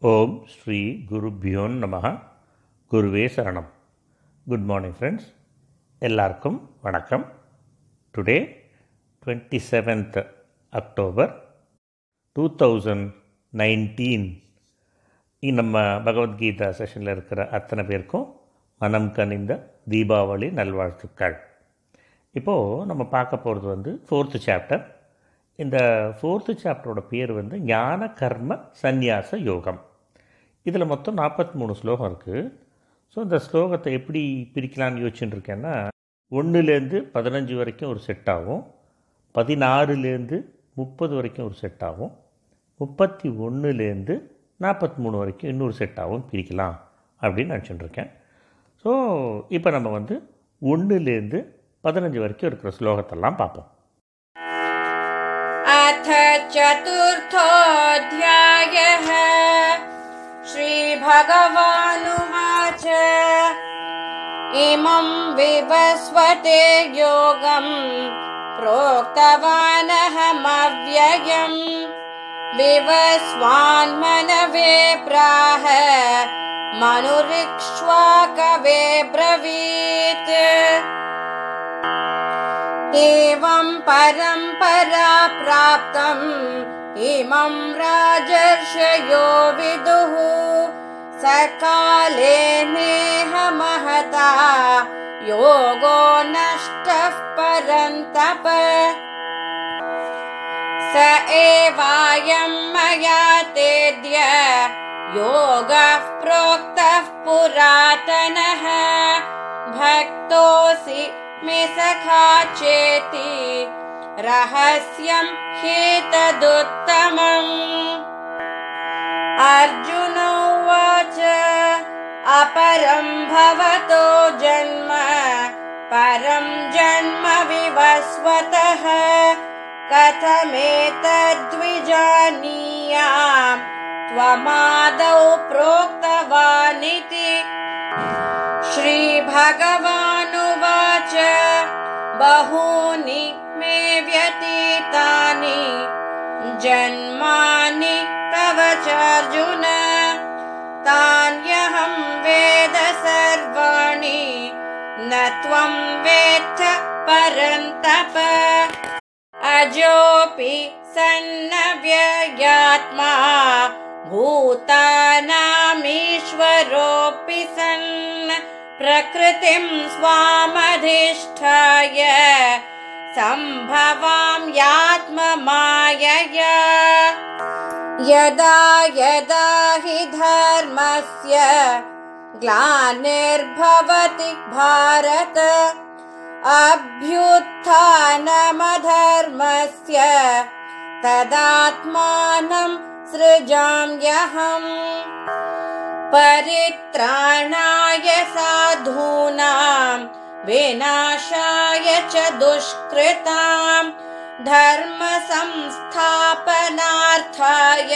ஓம் ஸ்ரீ குருபியோன் நமக குருவே சரணம். குட் மார்னிங் ஃப்ரெண்ட்ஸ் எல்லாருக்கும் வணக்கம். Today twenty seventh October two thousand nineteen நம்ம பகவத்கீதா செஷனில் இருக்கிற அத்தனை பேருக்கும் மனம் கனிந்த தீபாவளி நல்வாழ்த்துக்கள். இப்போது நம்ம பார்க்க போகிறது வந்து ஃபோர்த்து சாப்டர் இந்த ஃபோர்த்து சாப்டரோட பேர் வந்து ஞான கர்ம சந்நியாச யோகம். இதில் மொத்தம் நாற்பத்தி மூணு ஸ்லோகம் இருக்குது ஸோ இந்த ஸ்லோகத்தை எப்படி பிரிக்கலாம்னு யோசிச்சுட்டுருக்கேன்னா ஒன்றுலேருந்து பதினஞ்சு வரைக்கும் ஒரு செட் ஆகும். பதினாறுலேருந்து முப்பது வரைக்கும் ஒரு செட் ஆகும். முப்பத்தி ஒன்றுலேருந்து நாற்பத்தி மூணு வரைக்கும் இன்னொரு செட்டாகவும் பிரிக்கலாம் அப்படின்னு நினச்சிட்டுருக்கேன். ஸோ இப்போ நம்ம வந்து ஒன்றுலேருந்து பதினஞ்சு வரைக்கும் இருக்கிற ஸ்லோகத்தெல்லாம் பார்ப்போம். அத சதுர்த்தோத்யாய श्रीभगवानुवाच। इमं विवस्वते योगम् प्रोक्तवानहमव्ययम् विवस्वान्मनवे प्राह मनुरिक्ष्वाकवे ब्रवीत्। एवं परम्परा प्राप्तम् इमं राजर्षयो विदुः। सकाले नेह महता योगो नष्टः परन्तप। स एवायं मया तेद्य। योगः प्रोक्तः पुरातनः। भक्तोऽसि मे सखा चेति रहस्यं ह्येतदुत्तमम् अर्जुन उवाच अपरं भवतो जन्म परं जन्म विवस्वतः कथमेतद्विजानीयाम् त्वमादौ प्रोक्तवानिति श्रीभगवानुवाच बहूनि मे व्यतीतानि जन्मानि तव चार्जुन तान्यहं वेद सर्वाणि न त्वं वेत्थ परन्तप। अजोऽपि सन्नव्ययात्मा भूतानामीश्वरोऽपि सन्। प्रकृतिं स्वामधिष्ठाय सम्भवां यात्ममायया। यदा यदा हि धर्मस्य ग्लानिर्भवति भारत अभ्युत्थानमधर्मस्य तदात्मानं सृजाम्यहम्। परित्राणाय साधूनां विनाशाय च दुष्कृताम् धर्मसंस्थापनार्थाय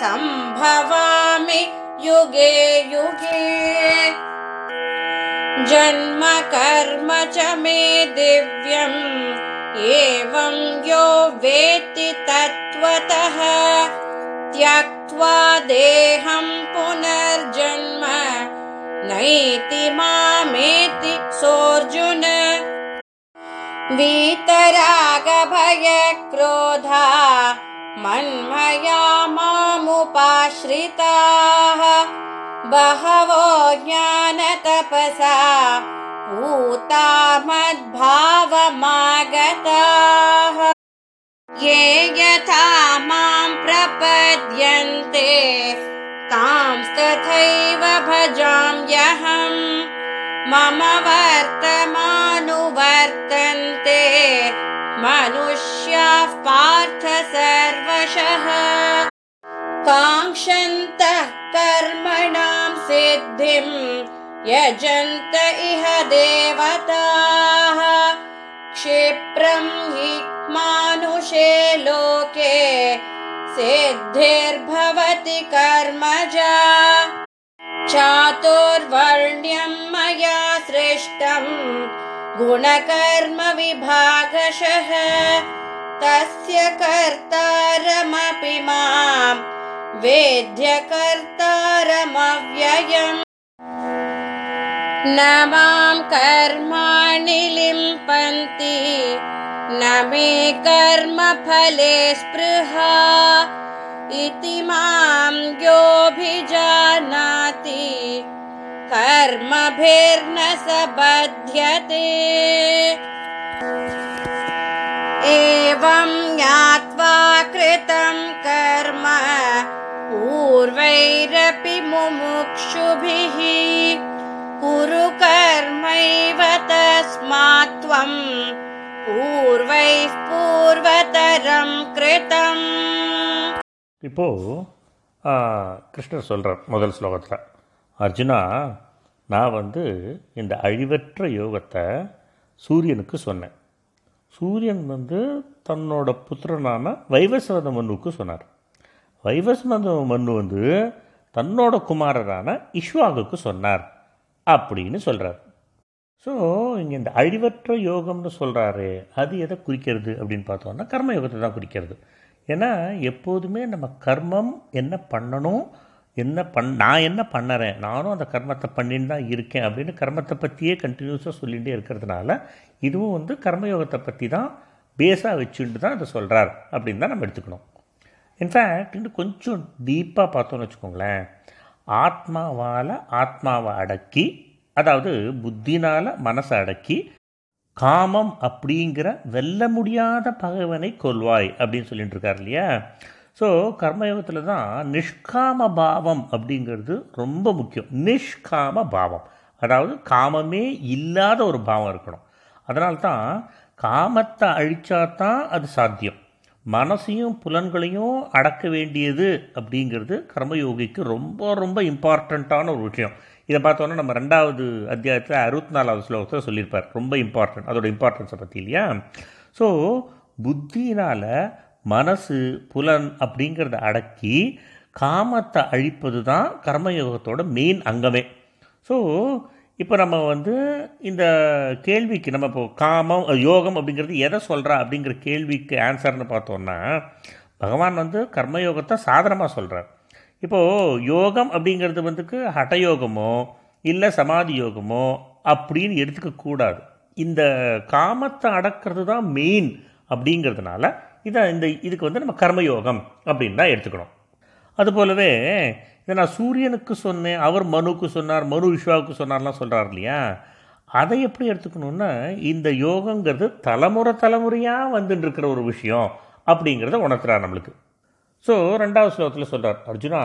सम्भवामि युगे युगे। जन्म कर्म च मे दिव्यम् एवं यो वेत्ति तत्त्वतः त्यक्त्वा देहं पुनर्जन्म नैति मामेति सोऽर्जुन। वीतरागभयक्रोधा मन्मया मामुपाश्रिताः। बहवो ज्ञानतपसा पूता मद्भावमागताः। ये यथा मां प्रपद्यन्ते तांस्तथैव भजाम्यहम् मम वर्तमानुवर्तन्ते मनुष्याः पार्थ सर्वशः। काङ्क्षन्तः कर्मणां सिद्धिं यजन्त इह देवताः। क्षिप्रं हि मानुषे लोके सिद्धिर्भवति कर्मजा। चातुर्वर्ण्यं मया सृष्टम् गुणकर्मविभागशः तस्य कर्तारमपि माम् वेद्य कर्तारमव्ययम् न मां कर्माणि लिम्पन्ति न मे कर्मफले स्पृहा इति मां योऽभिजानाति। कर्मभिर्न स बध्यते। एवं ज्ञात्वा कृतं कर्म पूर्वैरपि मुमुक्षुभिः। कुरु कर्मैव तस्मात् त्वं பூர்வைः பூர்வதரம் கிருதம் இப்போது கிருஷ்ணர் சொல்கிறார் முதல் ஸ்லோகத்தில் அர்ஜுனா நான் வந்து இந்த அழிவற்ற யோகத்தை சூரியனுக்கு சொன்னேன். சூரியன் வந்து தன்னோட புத்திரனான வைவஸ்வத மன்னுக்கு சொன்னார். வைவஸ்வத மன்னு வந்து தன்னோட குமாரரான இஷ்வாகுக்கு சொன்னார் அப்படின்னு சொல்கிறார் ஸோ இங்கே இந்த அழிவற்ற யோகம்னு சொல்கிறாரு அது எதை குறிக்கிறது அப்படின்னு பார்த்தோம்னா கர்ம யோகத்தை தான் குறிக்கிறது. ஏன்னா எப்போதுமே நம்ம கர்மம் என்ன பண்ணணும் என்ன பண் நான் என்ன பண்ணுறேன் நானும் அந்த கர்மத்தை பண்ணின்னு தான் இருக்கேன் அப்படின்னு கர்மத்தை பற்றியே கண்டினியூஸாக சொல்லிகிட்டே இருக்கிறதுனால இதுவும் வந்து கர்மயோகத்தை பற்றி தான் பேஸாக வச்சுட்டு தான் அதை சொல்கிறார் அப்படின்னு தான் நம்ம எடுத்துக்கணும். இன்ஃபேக்ட் இன்னும் கொஞ்சம் டீப்பாக பார்த்தோன்னு வச்சுக்கோங்களேன் ஆத்மாவால் ஆத்மாவை அடக்கி அதாவது புத்தினால் மனசை அடக்கி காமம் அப்படிங்கிற வெல்ல முடியாத பகைவனை கொல்வாய் அப்படின்னு சொல்லிட்டு இருக்கார் இல்லையா? ஸோ கர்மயோகத்தில் தான் நிஷ்காம பாவம் அப்படிங்கிறது ரொம்ப முக்கியம். நிஷ்காம பாவம். அதாவது காமமே இல்லாத ஒரு பாவம் இருக்கணும். அதனால தான் காமத்தை அழிச்சா தான் அது சாத்தியம். மனசையும் புலன்களையும் அடக்க வேண்டியது அப்படிங்கிறது கர்மயோகிக்கு ரொம்ப ரொம்ப இம்பார்ட்டண்ட்டான ஒரு விஷயம். இதை பார்த்தோன்னா நம்ம ரெண்டாவது அத்தியாயத்தில் அறுபத்தி நாலாவது ஸ்லோகத்தில் சொல்லியிருப்பார். ரொம்ப இம்பார்ட்டன்ட் அதோட இம்பார்ட்டன்ஸை பற்றி இல்லையா? ஸோ புத்தினால் மனசு புலன் அப்படிங்கிறத அடக்கி காமத்தை அழிப்பது தான் கர்மயோகத்தோட மெயின் அங்கமே. ஸோ இப்போ நம்ம வந்து இந்த கேள்விக்கு நம்ம இப்போ காமம் யோகம் அப்படிங்கிறது எதை சொல்கிறா அப்படிங்கிற கேள்விக்கு ஆன்சர்னு பார்த்தோன்னா பகவான் வந்து கர்மயோகத்தை சாதனமாக சொல்கிறார் இப்போது யோகம் அப்படிங்கிறது வந்துக்கு ஹட்டயோகமோ இல்லை சமாதி யோகமோ அப்படின்னு எடுத்துக்கக்கூடாது இந்த காமத்தை அடக்கிறது தான் மெயின் அப்படிங்கிறதுனால இதை இந்த இதுக்கு வந்து நம்ம கர்மயோகம் அப்படின்னு தான் எடுத்துக்கணும். அதுபோலவே இதை நான் சூரியனுக்கு சொன்னேன் அவர் மனுக்கு சொன்னார் மனு விஸ்வாவுக்கு சொன்னார்லாம் சொல்கிறார் இல்லையா? அதை எப்படி எடுத்துக்கணுன்னா இந்த யோகங்கிறது தலைமுறை தலைமுறையாக வந்துட்டு இருக்கிற ஒரு விஷயம் அப்படிங்கிறத உணர்த்துறார் நம்மளுக்கு. ஸோ ரெண்டாவது ஸ்லோகத்தில் சொல்கிறார் அர்ஜுனா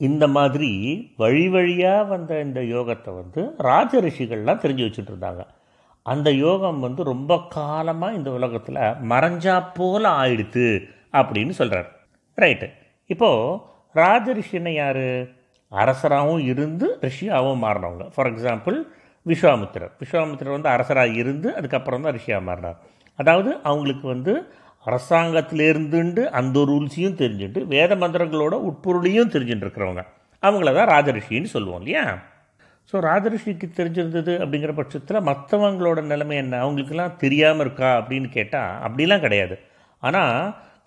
இந்த மாதிரி வழி வழியாக வந்த இந்த யோகத்தை வந்து ராஜ ரிஷிகள்லாம் தெரிஞ்சு வச்சுட்டு இருந்தாங்க அந்த யோகம் வந்து ரொம்ப காலமாக இந்த உலகத்தில் மறைஞ்சா போல் ஆயிடுத்து அப்படின்னு சொல்கிறார் ரைட்டு இப்போது ராஜ ரிஷின்னு யார்? அரசராகவும் இருந்து ரிஷியாகவும் மாறினவங்க. ஃபார் எக்ஸாம்பிள் விஸ்வாமித்திரர். விஸ்வாமித்திரர் வந்து அரசராக இருந்து அதுக்கப்புறம் தான் ரிஷியாக மாறினார். அதாவது அவங்களுக்கு வந்து அரசாங்கத்திலேருந்துண்டு அந்த ரூல்ஸையும் தெரிஞ்சுட்டு வேத மந்திரங்களோட உட்பொருளையும் தெரிஞ்சுட்டு இருக்கிறவங்க. அவங்கள தான் ராஜரிஷின்னு சொல்லுவோம் இல்லையா? ஸோ ராஜரிஷிக்கு தெரிஞ்சிருந்தது அப்படிங்கிற பட்சத்தில் மற்றவங்களோட நிலைமை என்ன? அவங்களுக்கெல்லாம் தெரியாமல் இருக்கா அப்படின்னு கேட்டால் அப்படிலாம் கிடையாது. ஆனால்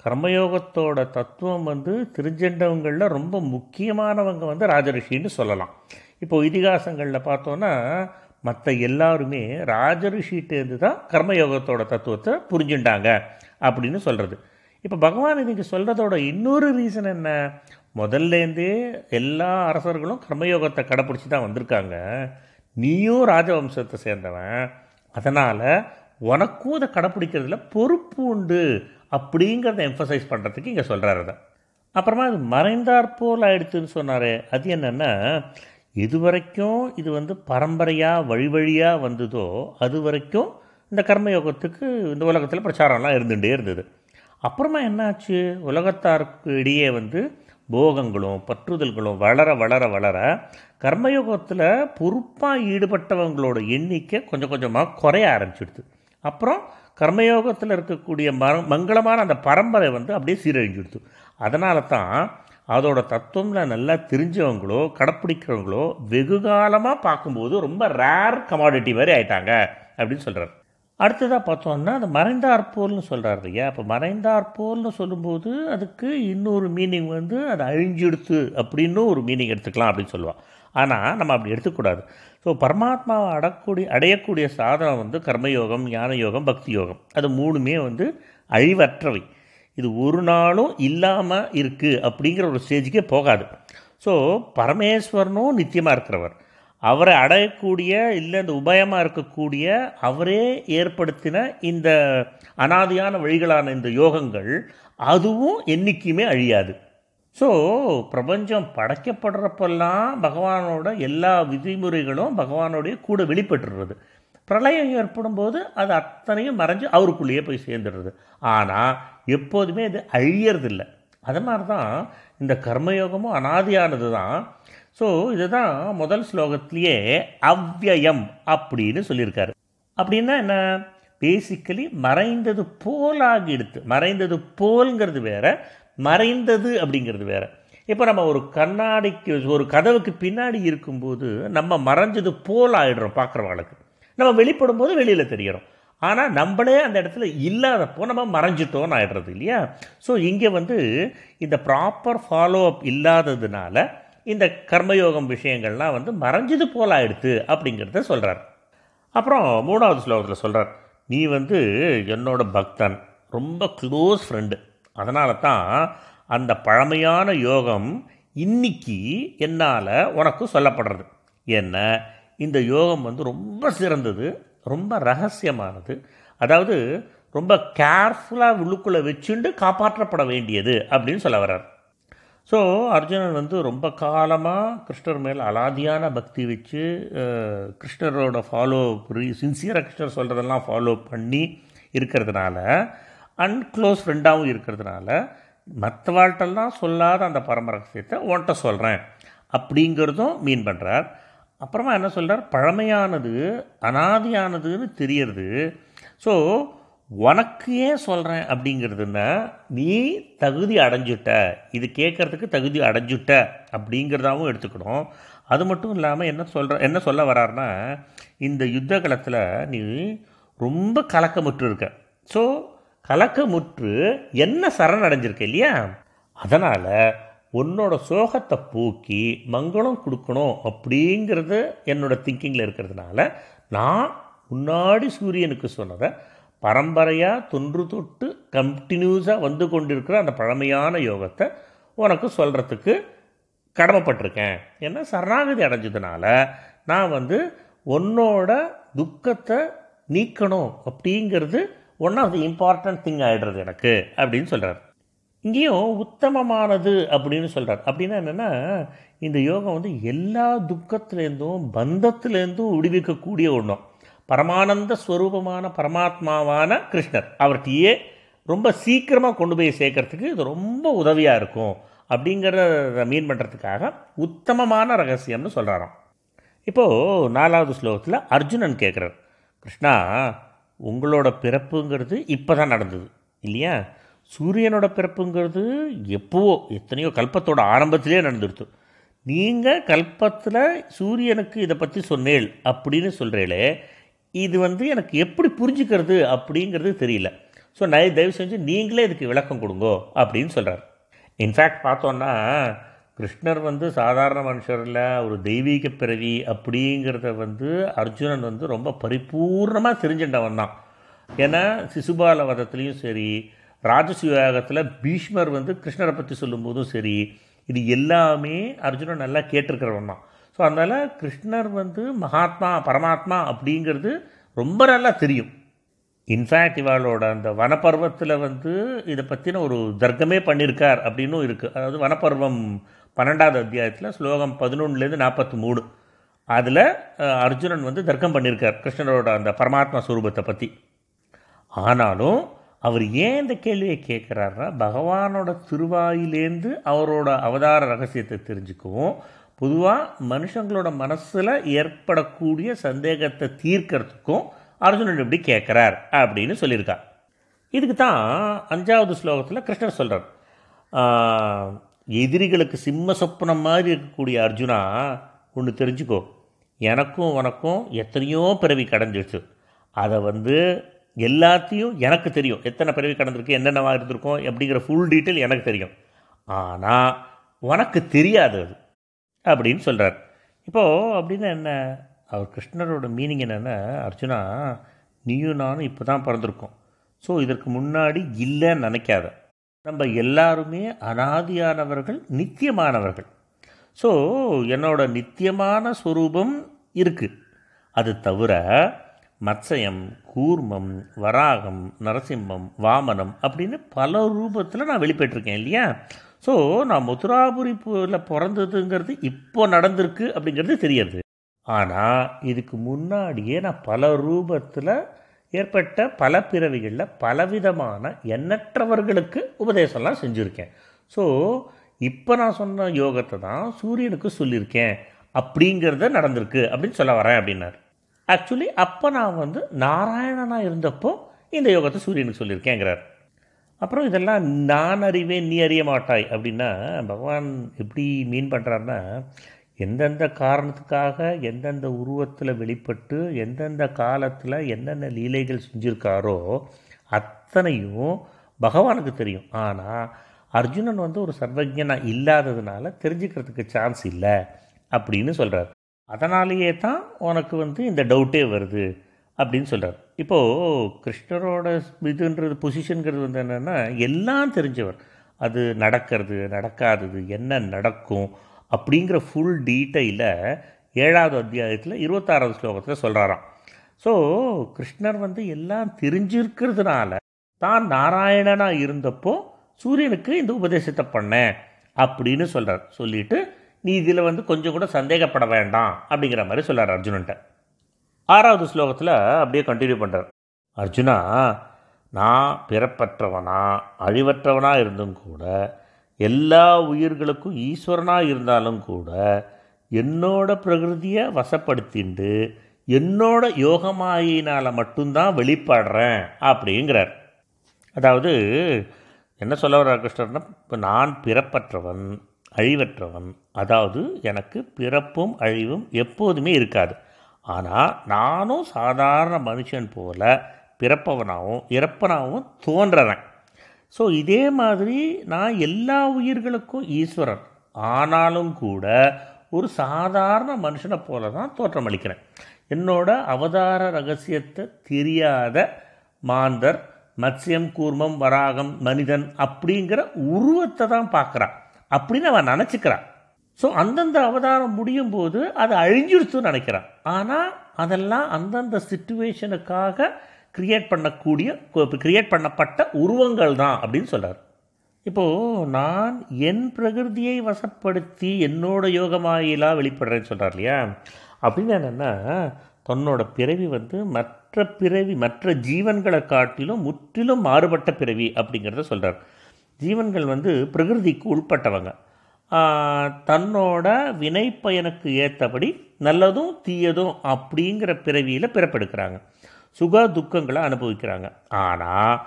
கர்மயோகத்தோட தத்துவம் வந்து தெரிஞ்சண்டவங்களில் ரொம்ப முக்கியமானவங்க வந்து ராஜரிஷின்னு சொல்லலாம். இப்போ இதிகாசங்களில் பார்த்தோன்னா மற்ற எல்லாருமே ராஜரிஷிட்டேருந்து தான் கர்மயோகத்தோட தத்துவத்தை புரிஞ்சுட்டாங்க அப்படின்னு சொல்கிறது இப்போ பகவான் இதுக்கு சொல்கிறதோட இன்னொரு ரீசன் என்ன? முதல்லேருந்தே எல்லா அரசர்களும் கர்மயோகத்தை கடைப்பிடிச்சி தான் வந்திருக்காங்க. நீயும் ராஜவம்சத்தை சேர்ந்தவன். அதனால் உனக்கும் அதை கடைப்பிடிக்கிறதுல பொறுப்பு உண்டு அப்படிங்கிறத எம்ஃபசைஸ் பண்ணுறதுக்கு இங்கே சொல்கிறாரு தான் அப்புறமா அது மறைந்தாற் போல் ஆயிடுத்துன்னு சொன்னார். அது என்னென்னா எது வரைக்கும் இது வந்து பரம்பரையாக வழி வழியாக வந்ததோ அது வரைக்கும் இந்த கர்மயோகத்துக்கு இந்த உலகத்தில் பிரச்சாரம்லாம் இருந்துகிட்டே இருந்தது. அப்புறமா என்னாச்சு? உலகத்தாருக்கு இடையே வந்து போகங்களும் பற்றுதல்களும் வளர வளர வளர கர்மயோகத்தில் பொறுப்பாக ஈடுபட்டவங்களோட எண்ணிக்கை கொஞ்சம் கொஞ்சமாக குறைய ஆரம்பிச்சிடுது. அப்புறம் கர்மயோகத்தில் இருக்கக்கூடிய ம மங்களமான அந்த பரம்பரை வந்து அப்படியே சீரழிஞ்சிடுது. அதனால தான் அதோட தத்துவம்ல நல்லா தெரிஞ்சவங்களோ கடைப்பிடிக்கிறவங்களோ வெகு காலமாக பார்க்கும்போது ரொம்ப ரேர் கமாடிட்டி மாதிரி ஆயிட்டாங்க அப்படின்னு சொல்கிறார் அடுத்ததாக பார்த்தோம்னா அந்த மறைந்தாற்போல்னு சொல்கிறார் இல்லையா? அப்போ மறைந்தார் போல்னு சொல்லும்போது அதுக்கு இன்னொரு மீனிங் வந்து அது அழிஞ்சிடுத்து அப்படின்னு ஒரு மீனிங் எடுத்துக்கலாம் அப்படின்னு சொல்லுவாள் ஆனால் நம்ம அப்படி எடுத்துக்கூடாது. ஸோ பரமாத்மாவை அடக்கூடிய அடையக்கூடிய சாதனம் வந்து கர்மயோகம் ஞான யோகம் பக்தி யோகம் அது மூணுமே வந்து அழிவற்றவை. இது ஒரு நாளும் இல்லாமல் இருக்குது அப்படிங்கிற ஒரு ஸ்டேஜுக்கே போகாது. ஸோ பரமேஸ்வரனும் நித்தியமாக இருக்கிறவர். அவரை அடையக்கூடிய இல்லை இந்த உபயமாக இருக்கக்கூடிய அவரே ஏற்படுத்தின இந்த அனாதியான வழிகளான இந்த யோகங்கள் அதுவும் என்றைக்குமே அழியாது. ஸோ பிரபஞ்சம் படைக்கப்படுறப்பெல்லாம் பகவானோட எல்லா விதிமுறைகளும் பகவானோடைய கூட வெளிப்பட்டுடுறது பிரளயம் ஏற்படும் போது அது அத்தனையும் மறைஞ்சு அவருக்குள்ளேயே போய் சேர்ந்துடுறது. ஆனால் எப்போதுமே இது அழியறதில்லை. அது மாதிரி தான் இந்த கர்மயோகமும் அனாதியானது தான் ஸோ இதுதான் முதல் ஸ்லோகத்திலேயே அவ்யயம் அப்படின்னு சொல்லியிருக்காரு. அப்படின்னா என்ன? பேசிக்கலி மறைந்தது போலாகி எடுத்து மறைந்தது போல்ங்கிறது வேற மறைந்தது அப்படிங்கிறது வேற. இப்போ நம்ம ஒரு கண்ணாடிக்கு ஒரு கதவுக்கு பின்னாடி இருக்கும்போது நம்ம மறைஞ்சது போல் ஆகிடுறோம் பார்க்குறவங்களுக்கு நம்ம வெளிப்படும் போது வெளியில் தெரிகிறோம். ஆனால் நம்மளே அந்த இடத்துல இல்லாதப்போ நம்ம மறைஞ்சிட்டோன்னு ஆயிடுறது இல்லையா? ஸோ இங்கே வந்து இந்த ப்ராப்பர் ஃபாலோ அப் இல்லாததுனால இந்த கர்மயோகம் விஷயங்கள்லாம் வந்து மறைஞ்சது போல் ஆயிடுத்து அப்படிங்கிறத சொல்கிறார் அப்புறம் மூணாவது ஸ்லோகத்தில் சொல்கிறார் நீ வந்து என்னோட பக்தன் ரொம்ப க்ளோஸ் ஃப்ரெண்டு அதனால தான் அந்த பழமையான யோகம் இன்னைக்கு என்னால் உனக்கு சொல்லப்படுறது. என்ன? இந்த யோகம் வந்து ரொம்ப சிறந்தது ரொம்ப ரகசியமானது. அதாவது ரொம்ப கேர்ஃபுல்லாக உள்ளுக்குள்ளே வச்சுண்டு காப்பாற்றப்பட வேண்டியது அப்படின்னு சொல்ல வர்றார். ஸோ அர்ஜுனன் வந்து ரொம்ப காலமாக கிருஷ்ணர் மேலே அலாதியான பக்தி வச்சு கிருஷ்ணரோட ஃபாலோ சின்சியராக கிருஷ்ணர் சொல்கிறதெல்லாம் ஃபாலோ பண்ணி இருக்கிறதுனால அன்க்ளோஸ் ஃப்ரெண்டாகவும் இருக்கிறதுனால மற்றவாழ்கிட்டெல்லாம் சொல்லாத அந்த பரம ரகசியத்தை உன்கிட்ட சொல்கிறேன் அப்படிங்கிறதும் மீன் பண்ணுறார் அப்புறமா என்ன சொல்கிறார் பழமையானது அனாதியானதுன்னு தெரியறது. ஸோ உனக்கு ஏன் சொல்கிறேன் அப்படிங்கிறதுனா நீ தகுதி அடைஞ்சுட்ட இது கேட்குறதுக்கு தகுதி அடைஞ்சுட்ட அப்படிங்கிறதாவும் எடுத்துக்கணும். அது மட்டும் இல்லாமல் என்ன சொல்கிற என்ன சொல்ல வரார்னா இந்த யுத்த காலத்தில் நீ ரொம்ப கலக்கமுற்று இருக்க. ஸோ கலக்கமுற்று என்ன சரணடைஞ்சிருக்க இல்லையா? அதனால் உன்னோட சோகத்தை போக்கி மங்களம் கொடுக்கணும் அப்படிங்கிறது என்னோடய திங்கிங்கில் இருக்கிறதுனால நான் முன்னாடி சூரியனுக்கு சொன்னதை பரம்பரையாக தொன்று தொட்டு கண்டினியூஸாக வந்து கொண்டிருக்கிற அந்த பழமையான யோகத்தை உனக்கு சொல்கிறதுக்கு கடமைப்பட்டிருக்கேன். ஏன்னா சரணாகதி அடைஞ்சதுனால நான் வந்து உன்னோட துக்கத்தை நீக்கணும் அப்படிங்கிறது one of the important thing ஆகிடுறது எனக்கு அப்படின்னு சொல்கிறார் இங்கேயும் உத்தமமானது அப்படின்னு சொல்கிறார் அப்படின்னா என்னென்னா இந்த யோகம் வந்து எல்லா துக்கத்துலேருந்தும் பந்தத்துலேருந்தும் விடுவிக்கக்கூடிய ஒன்றும் பரமானந்த ஸ்வரூபமான பரமாத்மாவான கிருஷ்ணர். அவர்கிட்டயே ரொம்ப சீக்கிரமாக கொண்டு போய் சேர்க்கறதுக்கு இது ரொம்ப உதவியாக இருக்கும் அப்படிங்கிறத மீன் பண்ணுறதுக்காக உத்தமமான ரகசியம்னு சொல்கிறாராம் இப்போது நாலாவது ஸ்லோகத்தில் அர்ஜுனன் கேட்குறார் கிருஷ்ணா உங்களோட பிறப்புங்கிறது இப்போ தான் நடந்தது இல்லையா? சூரியனோட பிறப்புங்கிறது எப்போவோ எத்தனையோ கல்பத்தோட ஆரம்பத்திலே நடந்துடுத்து நீங்கள் கல்பத்தில் சூரியனுக்கு இதை பற்றி சொன்னேள் அப்படின்னு சொல்கிறீங்களே இது வந்து எனக்கு எப்படி புரிஞ்சுக்கிறது அப்படிங்கிறது தெரியல. ஸோ நான் தயவு செஞ்சு நீங்களே இதுக்கு விளக்கம் கொடுங்கோ அப்படின்னு சொல்கிறார் இன்ஃபேக்ட் பார்த்தோன்னா கிருஷ்ணர் வந்து சாதாரண மனுஷரில் ஒரு தெய்வீக பிறவி அப்படிங்கிறத வந்து அர்ஜுனன் வந்து ரொம்ப பரிபூர்ணமாக தெரிஞ்சின்றவன் தான். ஏன்னா சிசுபால வதத்துலேயும் சரி ராஜசுயாகத்தில் பீஷ்மர் வந்து கிருஷ்ணரை பற்றி சொல்லும்போதும் சரி இது எல்லாமே அர்ஜுனன் நல்லா கேட்டிருக்கிறவன் தான். ஸோ அதனால் கிருஷ்ணர் வந்து மகாத்மா பரமாத்மா அப்படிங்கிறது ரொம்ப நல்லா தெரியும். இன்ஃபேக்ட் இவாளோட அந்த வனப்பருவத்தில் வந்து இதை பற்றின ஒரு தர்க்கமே பண்ணியிருக்கார் அப்படின்னும் இருக்குது அதாவது வனப்பருவம் பன்னெண்டாவது அத்தியாயத்தில் ஸ்லோகம் பதினொன்றுலேருந்து நாற்பத்தி மூணு அதில் அர்ஜுனன் வந்து தர்க்கம் பண்ணியிருக்கார் கிருஷ்ணரோட அந்த பரமாத்மா ஸ்வரூபத்தை பற்றி ஆனாலும் அவர் ஏன் இந்த கேள்வியை கேட்குறாருன்னா பகவானோட திருவாயிலேருந்து அவரோட அவதார ரகசியத்தை தெரிஞ்சுக்கவும் பொதுவாக மனுஷங்களோட மனசில் ஏற்படக்கூடிய சந்தேகத்தை தீர்க்கறதுக்கும் அர்ஜுனன் இப்படி கேட்குறார் அப்படின்னு சொல்லியிருக்கா. இதுக்கு தான் அஞ்சாவது ஸ்லோகத்தில் கிருஷ்ணர் சொல்கிறார் எதிரிகளுக்கு சிம்ம சொப்பனம் மாதிரி இருக்கக்கூடிய அர்ஜுனா ஒன்று தெரிஞ்சுக்கோ. எனக்கும் உனக்கும் எத்தனையோ பிறவி கடந்துடுச்சு. அதை வந்து எல்லாத்தையும் எனக்கு தெரியும். எத்தனை பிறவி கடந்திருக்கு என்னென்னவாக இருந்திருக்கும் அப்படிங்கிற ஃபுல் டீட்டெயில் எனக்கு தெரியும். ஆனால் உனக்கு தெரியாது அது. அப்படின்னு சொல்கிறார் இப்போது அப்படின்னா என்ன? அவர் கிருஷ்ணரோட மீனிங் என்னென்னா அர்ஜுனா நீயும் நானும் இப்போ தான் பிறந்திருக்கோம். ஸோ இதற்கு முன்னாடி இல்லைன்னு நினைக்காத. நம்ம எல்லாருமே அனாதியானவர்கள் நித்தியமானவர்கள். ஸோ என்னோட நித்தியமான ஸ்வரூபம் இருக்குது அது தவிர மத்சயம் கூர்மம் வராகம் நரசிம்மம் வாமனம் அப்படின்னு பல ரூபத்தில் நான் வெளிப்பட்டிருக்கேன் இல்லையா? ஸோ நான் மதுராபுரியில் பிறந்ததுங்கிறது இப்போ நடந்திருக்கு அப்படிங்கிறது தெரியாது. ஆனால் இதுக்கு முன்னாடியே நான் பல ரூபத்தில் ஏற்பட்ட பல பிறவிகளில் பலவிதமான எண்ணற்றவர்களுக்கு உபதேசம்லாம் செஞ்சுருக்கேன். ஸோ இப்போ நான் சொன்ன யோகத்தை தான் சூரியனுக்கு சொல்லியிருக்கேன். அப்படிங்கிறத நடந்திருக்கு அப்படின்னு சொல்ல வரேன் அப்படின்னார். ஆக்சுவலி அப்போ நான் வந்து நாராயணனாக இருந்தப்போ இந்த யோகத்தை சூரியனுக்கு சொல்லியிருக்கேங்கிறார். அப்புறம் இதெல்லாம் நான் அறிவேன் நீ அறிய மாட்டாய் அப்படின்னா பகவான் எப்படி மீன் பண்ணுறாருன்னா எந்தெந்த காரணத்துக்காக எந்தெந்த உருவத்தில் வெளிப்பட்டு எந்தெந்த காலத்தில் என்னென்ன லீலைகள் செஞ்சுருக்காரோ அத்தனையும் பகவானுக்கு தெரியும். ஆனால் அர்ஜுனன் வந்து ஒரு சர்வஜனாக இல்லாததுனால தெரிஞ்சுக்கிறதுக்கு சான்ஸ் இல்லை அப்படின்னு சொல்கிறார் அதனாலேயே தான் உனக்கு வந்து இந்த டவுட்டே வருது அப்படின்னு சொல்கிறார் இப்போது கிருஷ்ணரோட இதுன்றது பொசிஷனுங்கிறது வந்து என்னென்னா எல்லாம் தெரிஞ்சவர். அது நடக்கிறது நடக்காதது என்ன நடக்கும் அப்படிங்கிற ஃபுல் டீட்டெயிலை ஏழாவது அத்தியாயத்தில் இருபத்தாறாவது ஸ்லோகத்தில் சொல்கிறாராம் ஸோ கிருஷ்ணர் வந்து எல்லாம் தெரிஞ்சிருக்கிறதுனால தான் நாராயணனாக இருந்தப்போ சூரியனுக்கு இந்த உபதேசத்தை பண்ணேன் அப்படின்னு சொல்கிறார் சொல்லிட்டு நீ இதில் வந்து கொஞ்சம் கூட சந்தேகப்பட வேண்டாம் அப்படிங்கிற மாதிரி சொல்கிறார் அர்ஜுனன்ட்ட. ஆறாவது ஸ்லோகத்தில் அப்படியே கண்டினியூ பண்ணுறார் அர்ஜுனா நான் பிறப்பற்றவனா அழிவற்றவனாக இருந்தும் கூட எல்லா உயிர்களுக்கும் ஈஸ்வரனாக இருந்தாலும் கூட என்னோட பிரகிருதியை வசப்படுத்திண்டு என்னோட யோகமாயினால் மட்டும்தான் வெளிப்படுறேன் அப்படிங்கிறார். அதாவது என்ன சொல்ல வர்றார் கிருஷ்ணர்னா இப்போ நான் பிறப்பற்றவன் அழிவற்றவன் அதாவது எனக்கு பிறப்பும் அழிவும் எப்போதுமே இருக்காது. ஆனால் நானும் சாதாரண மனுஷன் போல் பிறப்பவனாகவும் இறப்பனாகவும் தோன்றறேன். ஸோ இதே மாதிரி நான் எல்லா உயிர்களுக்கும் ஈஸ்வரன். ஆனாலும் கூட ஒரு சாதாரண மனுஷனை போல தான் தோற்றமளிக்கிறேன். என்னோட அவதார ரகசியத்தை தெரியாத மாந்தர் மத்சியம் கூர்மம் வராகம் மனிதன் அப்படிங்கிற உருவத்தை தான் பார்க்குறான். அப்படின்னு அவன் நினச்சிக்கிறான். ஸோ அந்தந்த அவதாரம் முடியும் போது அது அழிஞ்சிருச்சுன்னு நினைக்கிறான். ஆனால் அதெல்லாம் அந்தந்த சுச்சுவேஷனுக்காக கிரியேட் பண்ணக்கூடிய கிரியேட் பண்ணப்பட்ட உருவங்கள் தான் அப்படின்னு சொல்கிறார் இப்போது நான் என் பிரகிருதியை வசப்படுத்தி என்னோட யோகமாயிலாக வெளிப்படுறேன்னு சொல்கிறார் இல்லையா? அப்படின்னு என்னென்னா தன்னோட பிறவி வந்து மற்ற பிறவி மற்ற ஜீவன்களை காட்டிலும் முற்றிலும் மாறுபட்ட பிறவி அப்படிங்கிறத சொல்கிறார் ஜீவன்கள் வந்து பிரகிருதிக்கு உட்பட்டவங்க தன்னோட வினை பயனுக்கு ஏற்றபடி நல்லதும் தீயதும் அப்படிங்கிற பிறவியில் பிறப்பெடுக்கிறாங்க. சுக துக்கங்களை அனுபவிக்கிறாங்க. ஆனால்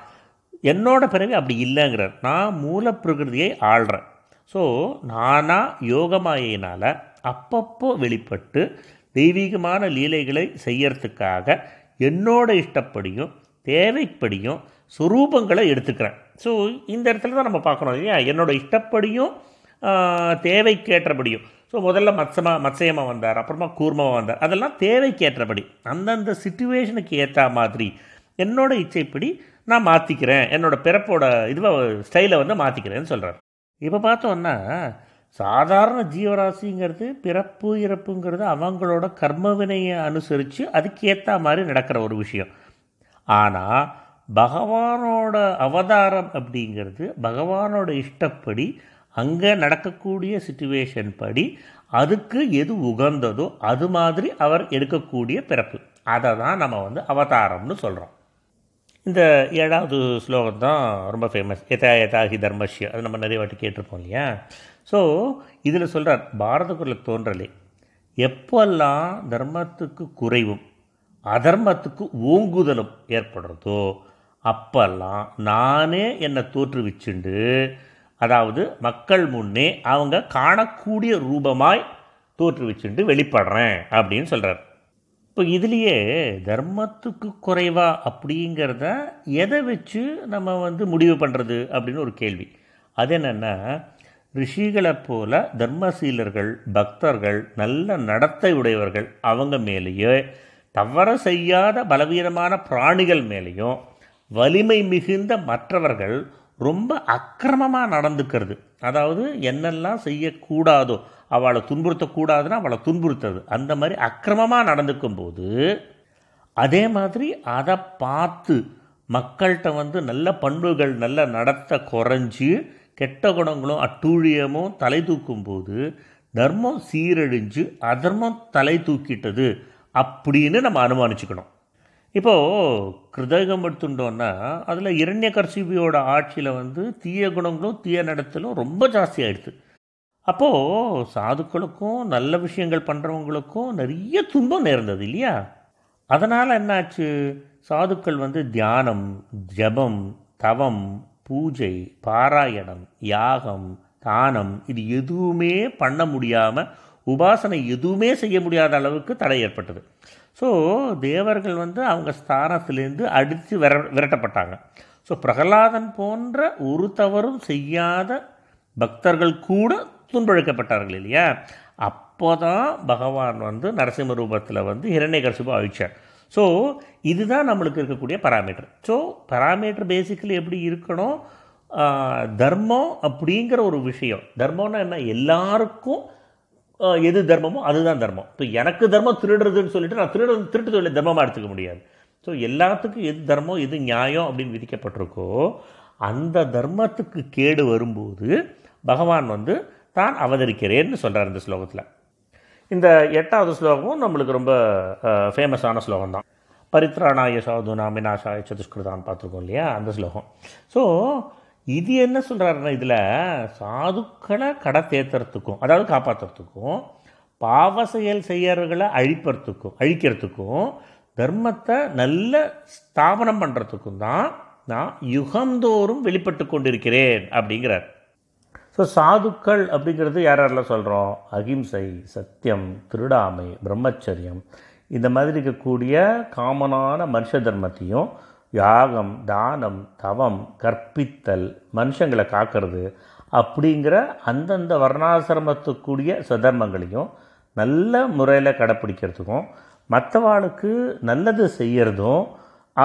என்னோட பிறவி அப்படி இல்லைங்கிறார். நான் மூல பிரகிருதியை ஆள்றேன். ஸோ நானாக யோகமாயினால் அப்பப்போ வெளிப்பட்டு தெய்வீகமான லீலைகளை செய்யறதுக்காக என்னோட இஷ்டப்படியும் தேவைப்படியும் சுரூபங்களை எடுத்துக்கிறேன். ஸோ இந்த இடத்துல தான் நம்ம பார்க்கணும் இல்லையா? என்னோட இஷ்டப்படியும் தேவைக்கேற்றபடியும் ஸோ முதல்ல மத்சமா மத்சயமா வந்தார் அப்புறமா கூர்மமாக வந்தார். அதெல்லாம் தேவைக்கேற்றபடி. அந்தந்த சுச்சுவேஷனுக்கு ஏற்ற மாதிரி என்னோட இச்சைப்படி நான் மாற்றிக்கிறேன் என்னோடய பிறப்போட இதுவை ஸ்டைலை வந்து மாற்றிக்கிறேன்னு சொல்கிறார் இப்போ பார்த்தோன்னா சாதாரண ஜீவராசிங்கிறது பிறப்பு இறப்புங்கிறது அவங்களோட கர்மவினையை அனுசரித்து அதுக்கேற்ற மாதிரி நடக்கிற ஒரு விஷயம். ஆனால் பகவானோட அவதாரம் அப்படிங்கிறது பகவானோட இஷ்டப்படி அங்கே நடக்கக்கூடிய சுச்சுவேஷன் படி அதுக்கு எது உகந்ததோ அது மாதிரி அவர் எடுக்கக்கூடிய பிறப்பு. அதை தான் நம்ம வந்து அவதாரம்னு சொல்கிறோம் இந்த ஏழாவது ஸ்லோகம் தான் ரொம்ப ஃபேமஸ் எதா எதாகி தர்மஷ்ய அது நம்ம நிறைய வாட்டி கேட்டிருப்போம் இல்லையா? ஸோ இதில் சொல்கிறார் பாரத குரில் தோன்றலே எப்பெல்லாம் தர்மத்துக்கு குறைவும் அதர்மத்துக்கு ஓங்குதலும் ஏற்படுறதோ அப்பெல்லாம் நானே என்னை தோற்றுவிச்சுண்டு அதாவது மக்கள் முன்னே அவங்க காணக்கூடிய ரூபமாய் தோற்றுவிச்சுட்டு வெளிப்படுறேன் அப்படின்னு சொல்கிறார் இப்போ இதுலேயே தர்மத்துக்கு குறைவா அப்படிங்கிறத எதை வச்சு நம்ம வந்து முடிவு பண்ணுறது அப்படின்னு ஒரு கேள்வி. அது என்னென்னா ரிஷிகளைப் போல தர்மசீலர்கள் பக்தர்கள் நல்ல நடத்தை உடையவர்கள் அவங்க மேலேயே தவற செய்யாத பலவீனமான பிராணிகள் மேலேயும் வலிமை மிகுந்த மற்றவர்கள் ரொம்ப அக்கிரமமாக நடந்துக்கிறது. அதாவது என்னெல்லாம் செய்யக்கூடாதோ அவளை துன்புறுத்தக்கூடாதுன்னா அவளை துன்புறுத்துறது. அந்த மாதிரி அக்கிரமமாக நடந்துக்கும் போது அதே மாதிரி அதை பார்த்து மக்கள்கிட்ட வந்து நல்ல பண்புகள் நல்ல நடத்த குறைஞ்சி கெட்ட குணங்களும் அட்டூழியமும் தலை தூக்கும்போது தர்மம் சீரழிஞ்சு அதர்மம் தலை தூக்கிட்டது அப்படின்னு நம்ம அனுமானிச்சுக்கணும். இப்போது கிருதகம் எடுத்துட்டோன்னா அதில் இரண்ய கர்சிபியோட ஆட்சியில் வந்து தீய குணங்களும் தீய நடத்தலும் ரொம்ப ஜாஸ்தி அப்போது சாதுக்களுக்கும் நல்ல விஷயங்கள் பண்ணுறவங்களுக்கும் நிறைய துன்பம் நேர்ந்தது இல்லையா? அதனால் என்னாச்சு? சாதுக்கள் வந்து தியானம் ஜபம் தவம் பூஜை பாராயணம் யாகம் தானம் இது எதுவுமே பண்ண முடியாமல் உபாசனை எதுவுமே செய்ய முடியாத அளவுக்கு தடை ஏற்பட்டது. ஸோ தேவர்கள் வந்து அவங்க ஸ்தானத்திலேருந்து அடித்து விர விரட்டப்பட்டாங்க. ஸோ பிரகலாதன் போன்ற ஒரு தவறும் செய்யாத பக்தர்கள் கூட துன்பழைக்கப்பட்டார்கள் இல்லையா? அப்போ தான் பகவான் வந்து நரசிம்ம ரூபத்தில் வந்து ஹிரண்யகர்சிபு அழிச்சார். ஸோ இதுதான் நம்மளுக்கு இருக்கக்கூடிய பராமீட்டர் ஸோ பராமீட்டர் பேசிக்கலி எப்படி இருக்கணும்? தர்மம் அப்படிங்கிற ஒரு விஷயம். தர்மம்னா என்ன? எல்லாருக்கும் எது தர்மமோ அதுதான் தர்மம். இப்போ எனக்கு தர்மம் திருடுறதுன்னு சொல்லிட்டு நான் திருடு திருட்டு தொழிலை தர்மமாக எடுத்துக்க முடியாது. ஸோ எல்லாத்துக்கும் எது தர்மம் எது நியாயம் அப்படின்னு விதிக்கப்பட்டிருக்கோ அந்த தர்மத்துக்கு கேடு வரும்போது பகவான் வந்து தான் அவதரிக்கிறேன்னு சொல்கிறார் இந்த ஸ்லோகத்தில். இந்த எட்டாவது ஸ்லோகமும் நம்மளுக்கு ரொம்ப ஃபேமஸான ஸ்லோகம் தான் பரித்ராணாய சாதுனா மினாசாய சதுஷ்கிருதான் பார்த்துருக்கோம் இல்லையா? அந்த ஸ்லோகம். ஸோ இது என்ன சொல்கிறாருன்னா இதில் சாதுக்களை கடை தேத்துறதுக்கும் அதாவது காப்பாற்றுறதுக்கும் பாவ செயல் செய்யறவர்களை அழிப்பறதுக்கும் அழிக்கிறதுக்கும் தர்மத்தை நல்ல ஸ்தாபனம் பண்ணுறதுக்கும் தான் நான் யுகந்தோறும் வெளிப்பட்டு கொண்டிருக்கிறேன் அப்படிங்கிறார். ஸோ சாதுக்கள் அப்படிங்கிறது யார் யாரெல்லாம் சொல்கிறோம் அகிம்சை சத்தியம் திருடாமை பிரம்மச்சரியம் இந்த மாதிரி இருக்கக்கூடிய காமனான மனுஷ தர்மத்தையும் யாகம் தானம் தவம் கற்பித்தல் மனுஷங்களை காக்கிறது அப்படிங்கிற அந்தந்த வர்ணாசிரமத்துக்குரிய சதர்மங்களையும் நல்ல முறையில் கடைப்பிடிக்கிறதுக்கும் மற்றவாளுக்கு நல்லது செய்கிறதும்